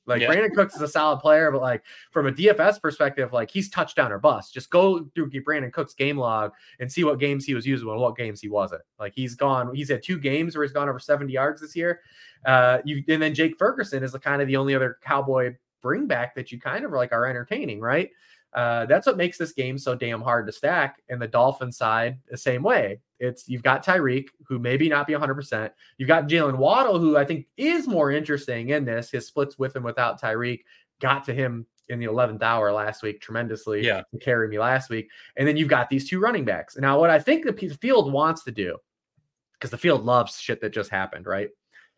Like Yeah. Brandin Cooks is a solid player, but like from a DFS perspective, like he's touchdown or bust. Just go through Brandin Cooks' game log and see what games he was using and what games he wasn't. Like he's gone, he's had two games where he's gone over 70 yards this year. Uh, you and then Jake Ferguson is the kind of the only other cowboy bring back that you kind of like are entertaining, right? Uh, that's what makes this game so damn hard to stack. And the Dolphin side, the same way. It's you've got Tyreek, who maybe not be 100%. You've got Jaylen Waddle, who I think is more interesting in this. His splits with and without Tyreek got to him in the 11th hour last week tremendously Yeah. to carry me last week. And then you've got these two running backs. Now, what I think the field wants to do, because the field loves shit that just happened, right?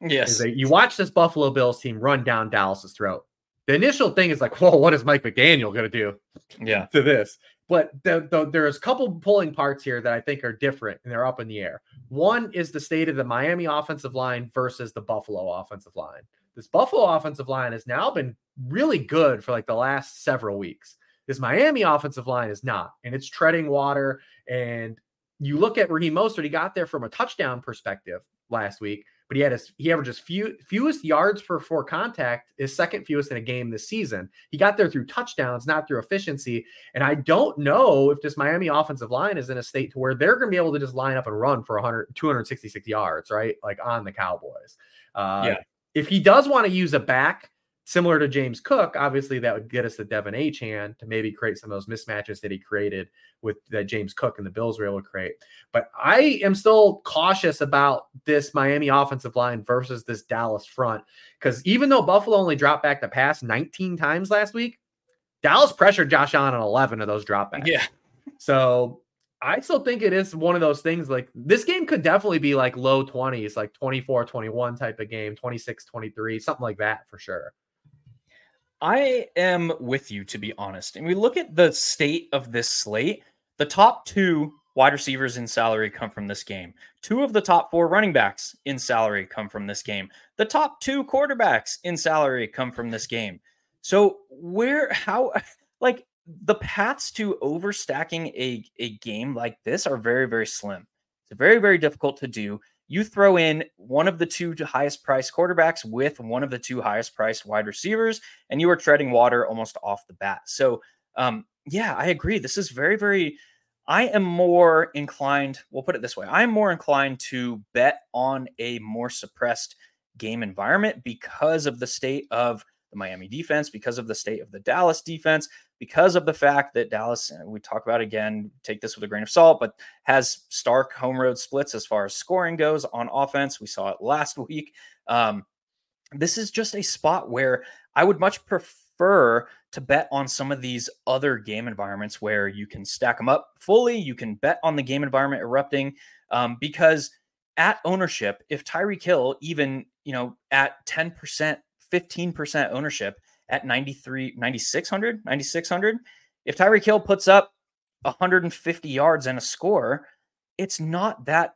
Yes. That you watch this Buffalo Bills team run down Dallas's throat. The initial thing is like, whoa, what is Mike McDaniel going to do Yeah. to this? But the, the, there's a couple pulling parts here that I think are different and they're up in the air. One is the state of the Miami offensive line versus the Buffalo offensive line. This Buffalo offensive line has now been really good for like the last several weeks. This Miami offensive line is not, and it's treading water. And you look at Raheem Mostert, he got there from a touchdown perspective last week, but he had his he averages few fewest yards per four contact, is second fewest in a game this season. He got there through touchdowns, not through efficiency. And I don't know if this Miami offensive line is in a state to where they're going to be able to just line up and run for 100 266 yards, right? Like on the Cowboys. Uh, Yeah. If he does want to use a back similar to James Cook, obviously that would get us the De'Von Achane to maybe create some of those mismatches that he created with that James Cook and the Bills were able to create. But I am still cautious about this Miami offensive line versus this Dallas front because even though Buffalo only dropped back the pass 19 times last week, Dallas pressured Josh Allen on 11 of those dropbacks. Yeah. So I still think it is one of those things like this game could definitely be like low 20s, like 24 21 type of game, 26 23, something like that for sure. I am with you, to be honest. And we look at the state of this slate. The top two wide receivers in salary come from this game. Two of the top four running backs in salary come from this game. The top two quarterbacks in salary come from this game. So, where, how, like, the paths to overstacking a, a game like this are very, very slim. It's very, very difficult to do. You throw in one of the two highest priced quarterbacks with one of the two highest priced wide receivers, and you are treading water almost off the bat. So, um, yeah, I agree. This is very, very. I am more inclined. We'll put it this way: I am more inclined to bet on a more suppressed game environment because of the state of the Miami defense, because of the state of the Dallas defense, because of the fact that Dallas, we talk about again, take this with a grain of salt, but has stark home road splits as far as scoring goes on offense. We saw it last week. Um, this is just a spot where I would much prefer to bet on some of these other game environments where you can stack them up fully. You can bet on the game environment erupting um, because at ownership, if Tyreek Hill even you know at 10%, 15% ownership at 93, 9,600, 9,600, if Tyreek Hill puts up 150 yards and a score, it's not that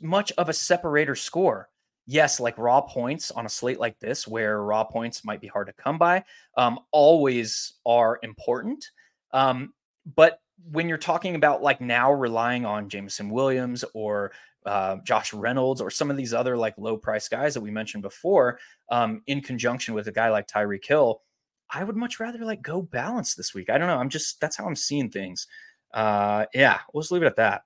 much of a separator score. Yes, like raw points on a slate like this, where raw points might be hard to come by, um, always are important. Um, but when you're talking about like now relying on Jameson Williams or uh, Josh Reynolds or some of these other like low price guys that we mentioned before, um, in conjunction with a guy like Tyreek Hill, I would much rather like go balance this week. I don't know. I'm just that's how I'm seeing things. Uh, yeah, we'll just leave it at that.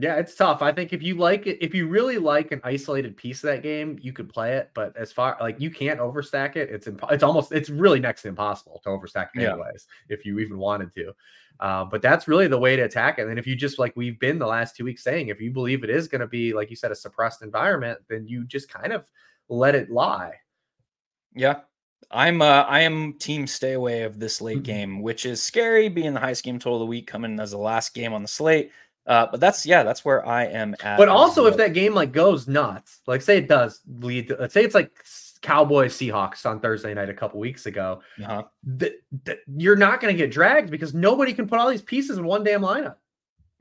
Yeah, it's tough. I think if you like it, if you really like an isolated piece of that game, you could play it. But as far like you can't overstack it, it's imp- it's almost it's really next to impossible to overstack it Yeah. anyways, if you even wanted to. Uh, but that's really the way to attack it. And if you just like we've been the last two weeks saying, if you believe it is going to be like you said a suppressed environment, then you just kind of let it lie. Yeah. I'm uh I am team stay away of this late Mhm. game, which is scary being the highest game total of the week coming as the last game on the slate. Uh, but that's yeah, that's where I am at. But also, if that game like goes nuts, like say it does lead, to, let's say it's like Cowboys Seahawks on Thursday night a couple weeks ago, uh-huh. th- th- you're not going to get dragged because nobody can put all these pieces in one damn lineup.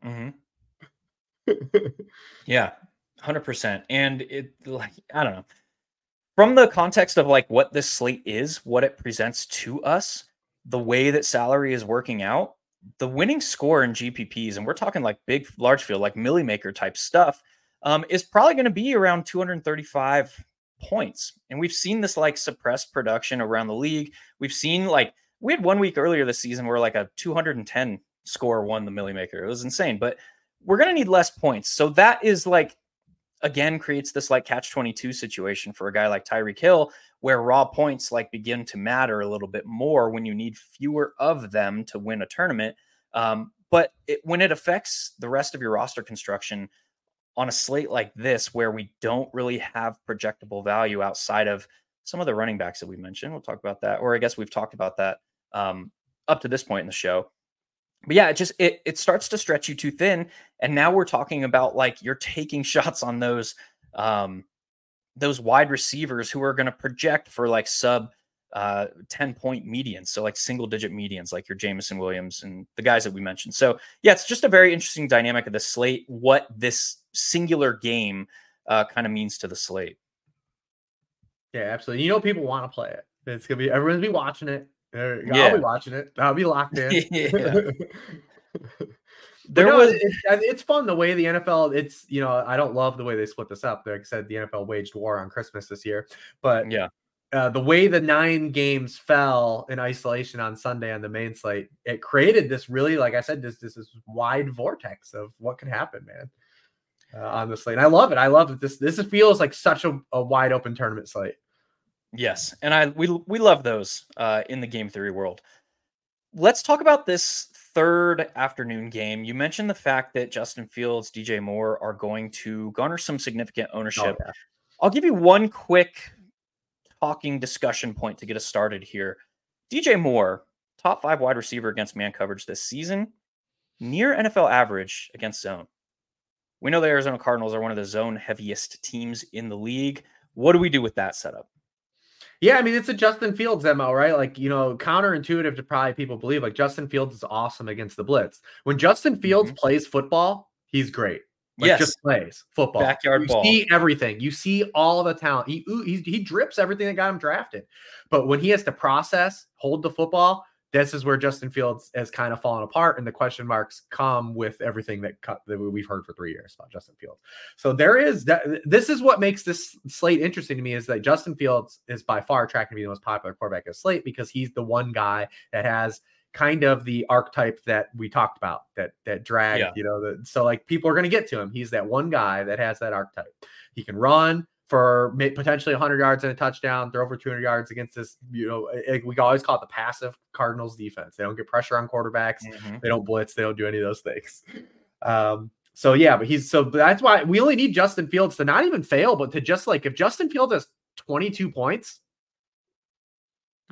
Mm-hmm. Yeah, hundred percent. And it like I don't know. From the context of like what this slate is, what it presents to us, the way that salary is working out, the winning score in GPPs, and we're talking like big, large field, like Milly Maker type stuff, um, is probably going to be around 235 points. And we've seen this like suppressed production around the league. We've seen like we had one week earlier this season where like a 210 score won the Milly Maker. It was insane, but we're going to need less points. So that is like, again, creates this like catch 22 situation for a guy like Tyreek Hill, where raw points like begin to matter a little bit more when you need fewer of them to win a tournament. Um, but it, when it affects the rest of your roster construction on a slate like this, where we don't really have projectable value outside of some of the running backs that we mentioned, we'll talk about that. Or I guess we've talked about that um, up to this point in the show but yeah, it just it it starts to stretch you too thin. And now we're talking about like you're taking shots on those um those wide receivers who are going to project for like sub uh 10 point medians so like single digit medians like your Jameson Williams and the guys that we mentioned. So yeah it's just a very interesting dynamic of the slate what this singular game uh kind of means to the slate. Yeah absolutely. You know people want to play it. It's gonna be everyone's be watching it I'll be watching it I'll be locked in there no, was it- it- it's fun the way the NFL. It's you know I don't love the way they split this up. Like I said, the NFL waged war on Christmas this year, but yeah uh, the way the nine games fell in isolation on Sunday on the main slate, it created this really, like I said, this this, this wide vortex of what could happen, man. Uh, on the slate, and I love it. I love it. This this feels like such a, a wide open tournament slate. Yes, and I we we love those uh, in the game theory world. Let's talk about this third afternoon game. You mentioned the fact that Justin Fields, DJ Moore are going to garner some significant Oh, ownership. yeah. I'll give you one quick talking discussion point to get us started here. DJ Moore, top five wide receiver against man coverage this season, near NFL average against zone. We know the Arizona Cardinals are one of the zone heaviest teams in the league. What do we do with that setup? Yeah, I mean it's a Justin Fields MO, right? Like you know, counterintuitive to probably people believe. Like Justin Fields is awesome against the blitz. When Justin Fields mm-hmm. plays football, he's great. Like Yes. just plays football. Backyard you ball. see everything. You see all the talent. He, he he drips everything that got him drafted. But when he has to process, hold the football, this is where Justin Fields has kind of fallen apart, and the question marks come with everything that cut that we've heard for three years about Justin Fields. So there is that. This is what makes this slate interesting to me is that Justin Fields is by far tracking to be the most popular quarterback of slate because he's the one guy that has kind of the archetype that we talked about that that drag Yeah. you know the, so like people are going to get to him he's that one guy that has that archetype he can run for potentially 100 yards and a touchdown throw over 200 yards against this you know eh, we always call it the passive cardinals defense. They don't get pressure on quarterbacks. Mhm. they don't blitz. They don't do any of those things. Um so yeah but he's so that's why we only need justin fields to not even fail but to just like if justin fields has 22 points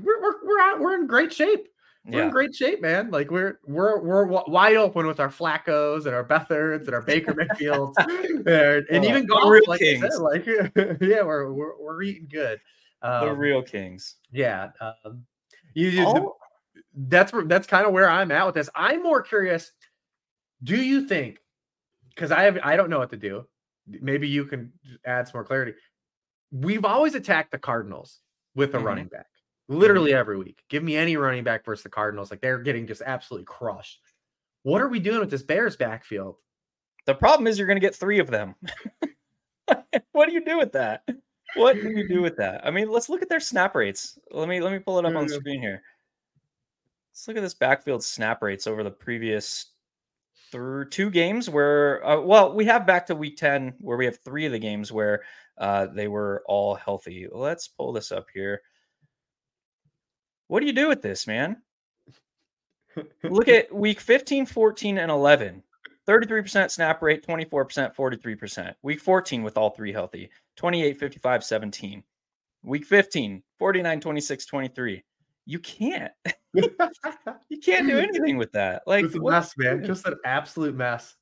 we're we're we're, out, we're in great shape we're in great shape, man. Like we're we're we're wide open with our Flaccos and our Beathards and our Baker Mayfields, and, and Uh, even the Goff. Like I said, like yeah, we're we're, we're eating good. the Um, real kings. yeah, um, you, you- the- that's where that's kind of where I'm at with this. I'm more curious. Do you think? Because I have I don't know what to do. Maybe you can add some more clarity. We've always attacked the Cardinals with a Mhm. running back, literally every week. Give me any running back versus the Cardinals. Like they're getting just absolutely crushed. What are we doing with this Bears backfield? The problem is you're going to get three of them. what do you do with that? What do you do with that? I mean, let's look at their snap rates. Let me let me pull it up on the screen here. Let's look at this backfield snap rates over the previous through two games where uh, well we have back to week 10 where we have three of the games where uh, they were all healthy let's pull this up here what do you do with this man look at week 15 14 and 11 33% snap rate 24% 43% week 14 with all three healthy 28 55 17 week 15 49 26 23 you can't you can't do anything with that like it's a mess, man. Just an absolute mess.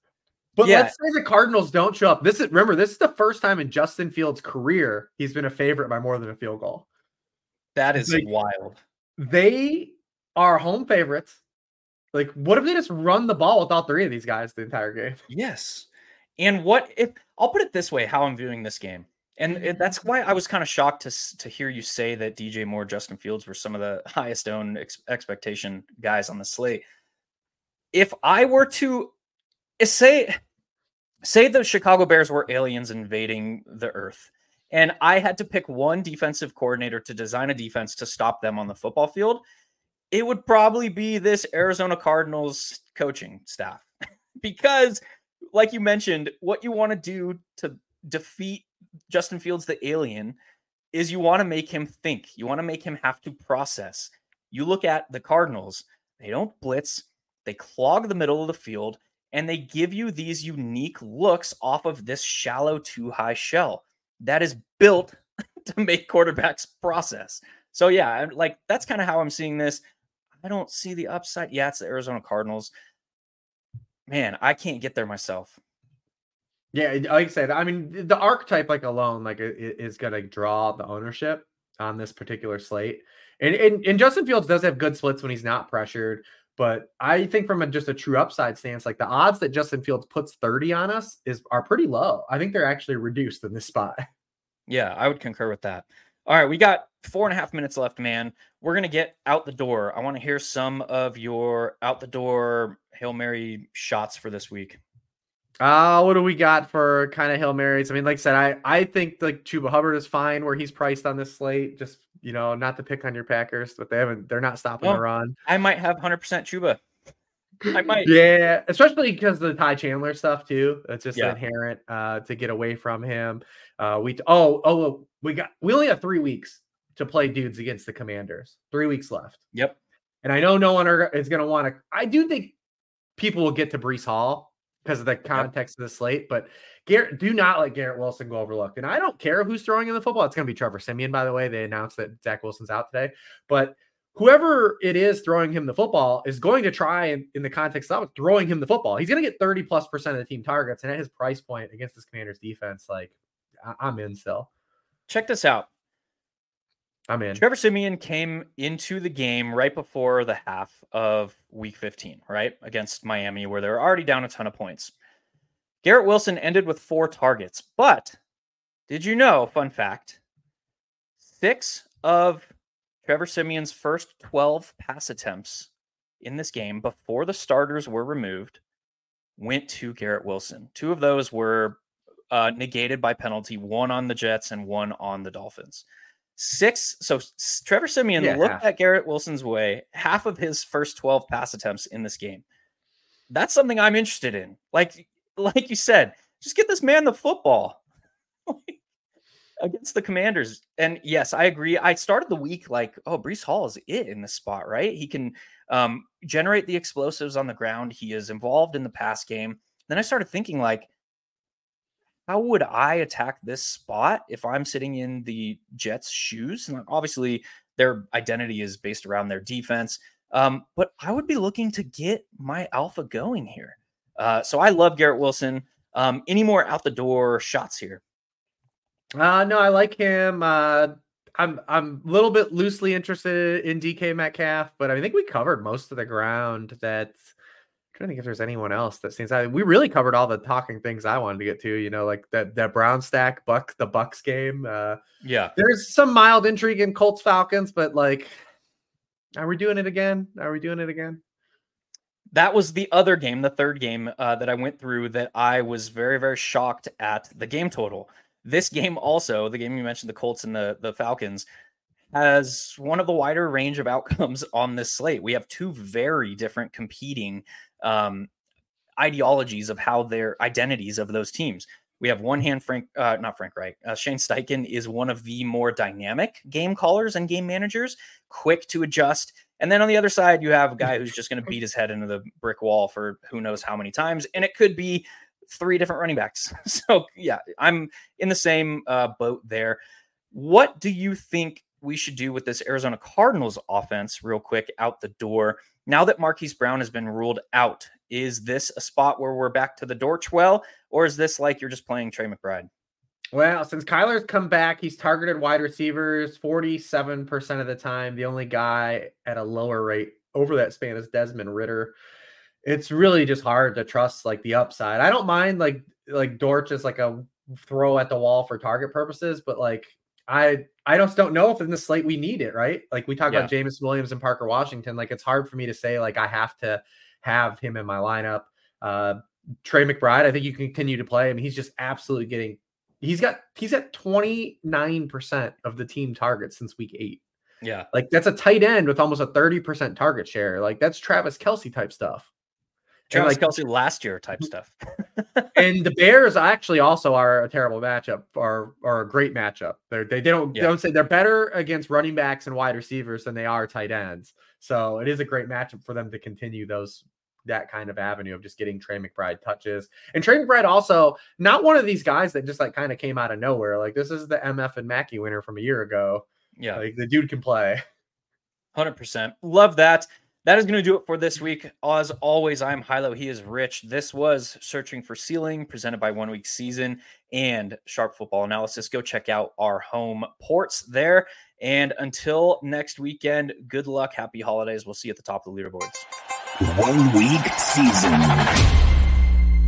But Yeah. let's say the Cardinals don't show up. This is remember, this is the first time in Justin Fields' career he's been a favorite by more than a field goal. that is like- wild They are home favorites. Like, what if they just run the ball with all three of these guys the entire game? Yes. And what if I'll put it this way how I'm viewing this game. And it, that's why I was kind of shocked to to hear you say that DJ Moore, Justin Fields were some of the highest owned ex- expectation guys on the slate. If I were to eh, say say the Chicago Bears were aliens invading the earth and I had to pick one defensive coordinator to design a defense to stop them on the football field, it would probably be this Arizona Cardinals coaching staff. because like you mentioned, what you want to do to defeat Justin Fields the alien is you want to make him think. You want to make him have to process. You look at the Cardinals, they don't blitz, they clog the middle of the field, and they give you these unique looks off of this shallow too high shell that is built to make quarterbacks process. So yeah, like that's kind of how I'm seeing this. I don't see the upside. Yeah, it's the Arizona Cardinals. Man, I can't get there myself. Yeah, like I said, I mean the archetype like alone like is going to draw the ownership on this particular slate. And, and and Justin Fields does have good splits when he's not pressured, but I think from a, just a true upside stance, like the odds that Justin Fields puts 30 on us is are pretty low. I think they're actually reduced in this spot. Yeah, I would concur with that. All right, we got four and a half minutes left, man. We're gonna get out the door. I want to hear some of your out the door Hail Mary shots for this week. Uh, what do we got for kind of Hail Marys? I mean, like I said, I, I think like Chuba Hubbard is fine where he's priced on this slate. Just, you know, not to pick on your Packers, but they haven't, they're not stopping well, the run. I might have 100% Chuba. I might. Yeah, especially because of the Ty Chandler stuff too. It's just yeah. inherent uh, to get away from him. Uh, we oh oh we got we only have three weeks to play dudes against the Commanders. Three weeks left. Yep. And I know no one are, is going to want to. I do think people will get to Breece Hall because of the context yep. of the slate. But Garrett, do not let Garrett Wilson go overlooked. And I don't care who's throwing in the football. It's going to be Trevor Siemian, by the way. They announced that Zach Wilson's out today. But whoever it is throwing him the football is going to try in, in the context of throwing him the football. He's going to get 30 plus percent of the team targets. And at his price point against this commander's defense, like I- I'm in still. Check this out. I'm in. Trevor Siemian came into the game right before the half of week 15, right? Against Miami, where they're already down a ton of points. Garrett Wilson ended with four targets, but did you know, fun fact, six of Trevor Siemian's first 12 pass attempts in this game before the starters were removed went to Garrett Wilson. Two of those were uh, negated by penalty, one on the Jets and one on the Dolphins. Six. So Trevor Siemian yeah, looked half. at Garrett Wilson's way half of his first 12 pass attempts in this game. That's something I'm interested in. Like, like you said, just get this man the football against the commanders. And yes, I agree. I started the week like, oh, Breece Hall is it in this spot, right? He can um, generate the explosives on the ground. He is involved in the pass game. Then I started thinking like, how would I attack this spot if I'm sitting in the Jets' shoes? And obviously, their identity is based around their defense. Um, but I would be looking to get my alpha going here. Uh, so I love Garrett Wilson. Um, any more out the door shots here? Uh, no, I like him. Uh, I'm I'm a little bit loosely interested in DK Metcalf, but I think we covered most of the ground that trying to think if there's anyone else that seems I we really covered all the talking things I wanted to get to, you know, like that that Brown stack Buck the Bucks game. Uh yeah. There's some mild intrigue in Colts Falcons, but like are we doing it again? Are we doing it again? That was the other game, the third game uh, that I went through that I was very, very shocked at the game total. This game also, the game you mentioned, the Colts and the, the Falcons, has one of the wider range of outcomes on this slate. We have two very different competing um, ideologies of how their identities of those teams. We have one hand Frank, uh, not Frank Reich. Uh, Shane Steichen is one of the more dynamic game callers and game managers, quick to adjust. And then on the other side, you have a guy who's just going to beat his head into the brick wall for who knows how many times, and it could be three different running backs. So yeah, I'm in the same uh, boat there. What do you think we should do with this Arizona Cardinals offense, real quick, out the door? Now that Marquise Brown has been ruled out, is this a spot where we're back to the Dortch well, or is this like you're just playing Trey McBride? Well, since Kyler's come back, he's targeted wide receivers 47% of the time. The only guy at a lower rate over that span is Desmond Ridder. It's really just hard to trust like the upside. I don't mind like like Dortch is like a throw at the wall for target purposes, but like I I just don't know if in the slate we need it, right? Like we talk yeah. about Jameson Williams and Parker Washington. Like it's hard for me to say like I have to have him in my lineup. Uh Trey McBride, I think you can continue to play. I mean, he's just absolutely getting he's got he's at 29% of the team targets since week eight. Yeah. Like that's a tight end with almost a 30% target share. Like that's Travis Kelce type stuff. Travis like, Kelce last year type mm-hmm. stuff. and the Bears actually also are a terrible matchup, are are a great matchup. They're, they they don't yeah. don't say they're better against running backs and wide receivers than they are tight ends. So it is a great matchup for them to continue those that kind of avenue of just getting Trey McBride touches. And Trey McBride also not one of these guys that just like kind of came out of nowhere. Like this is the MF and Mackey winner from a year ago. Yeah, like the dude can play. Hundred percent, love that. That is going to do it for this week. As always, I'm Hilow. He is Rich. This was Searching for Ceiling, presented by One Week Season and Sharp Football Analysis. Go check out our home ports there. And until next weekend, good luck. Happy holidays. We'll see you at the top of the leaderboards. One week season.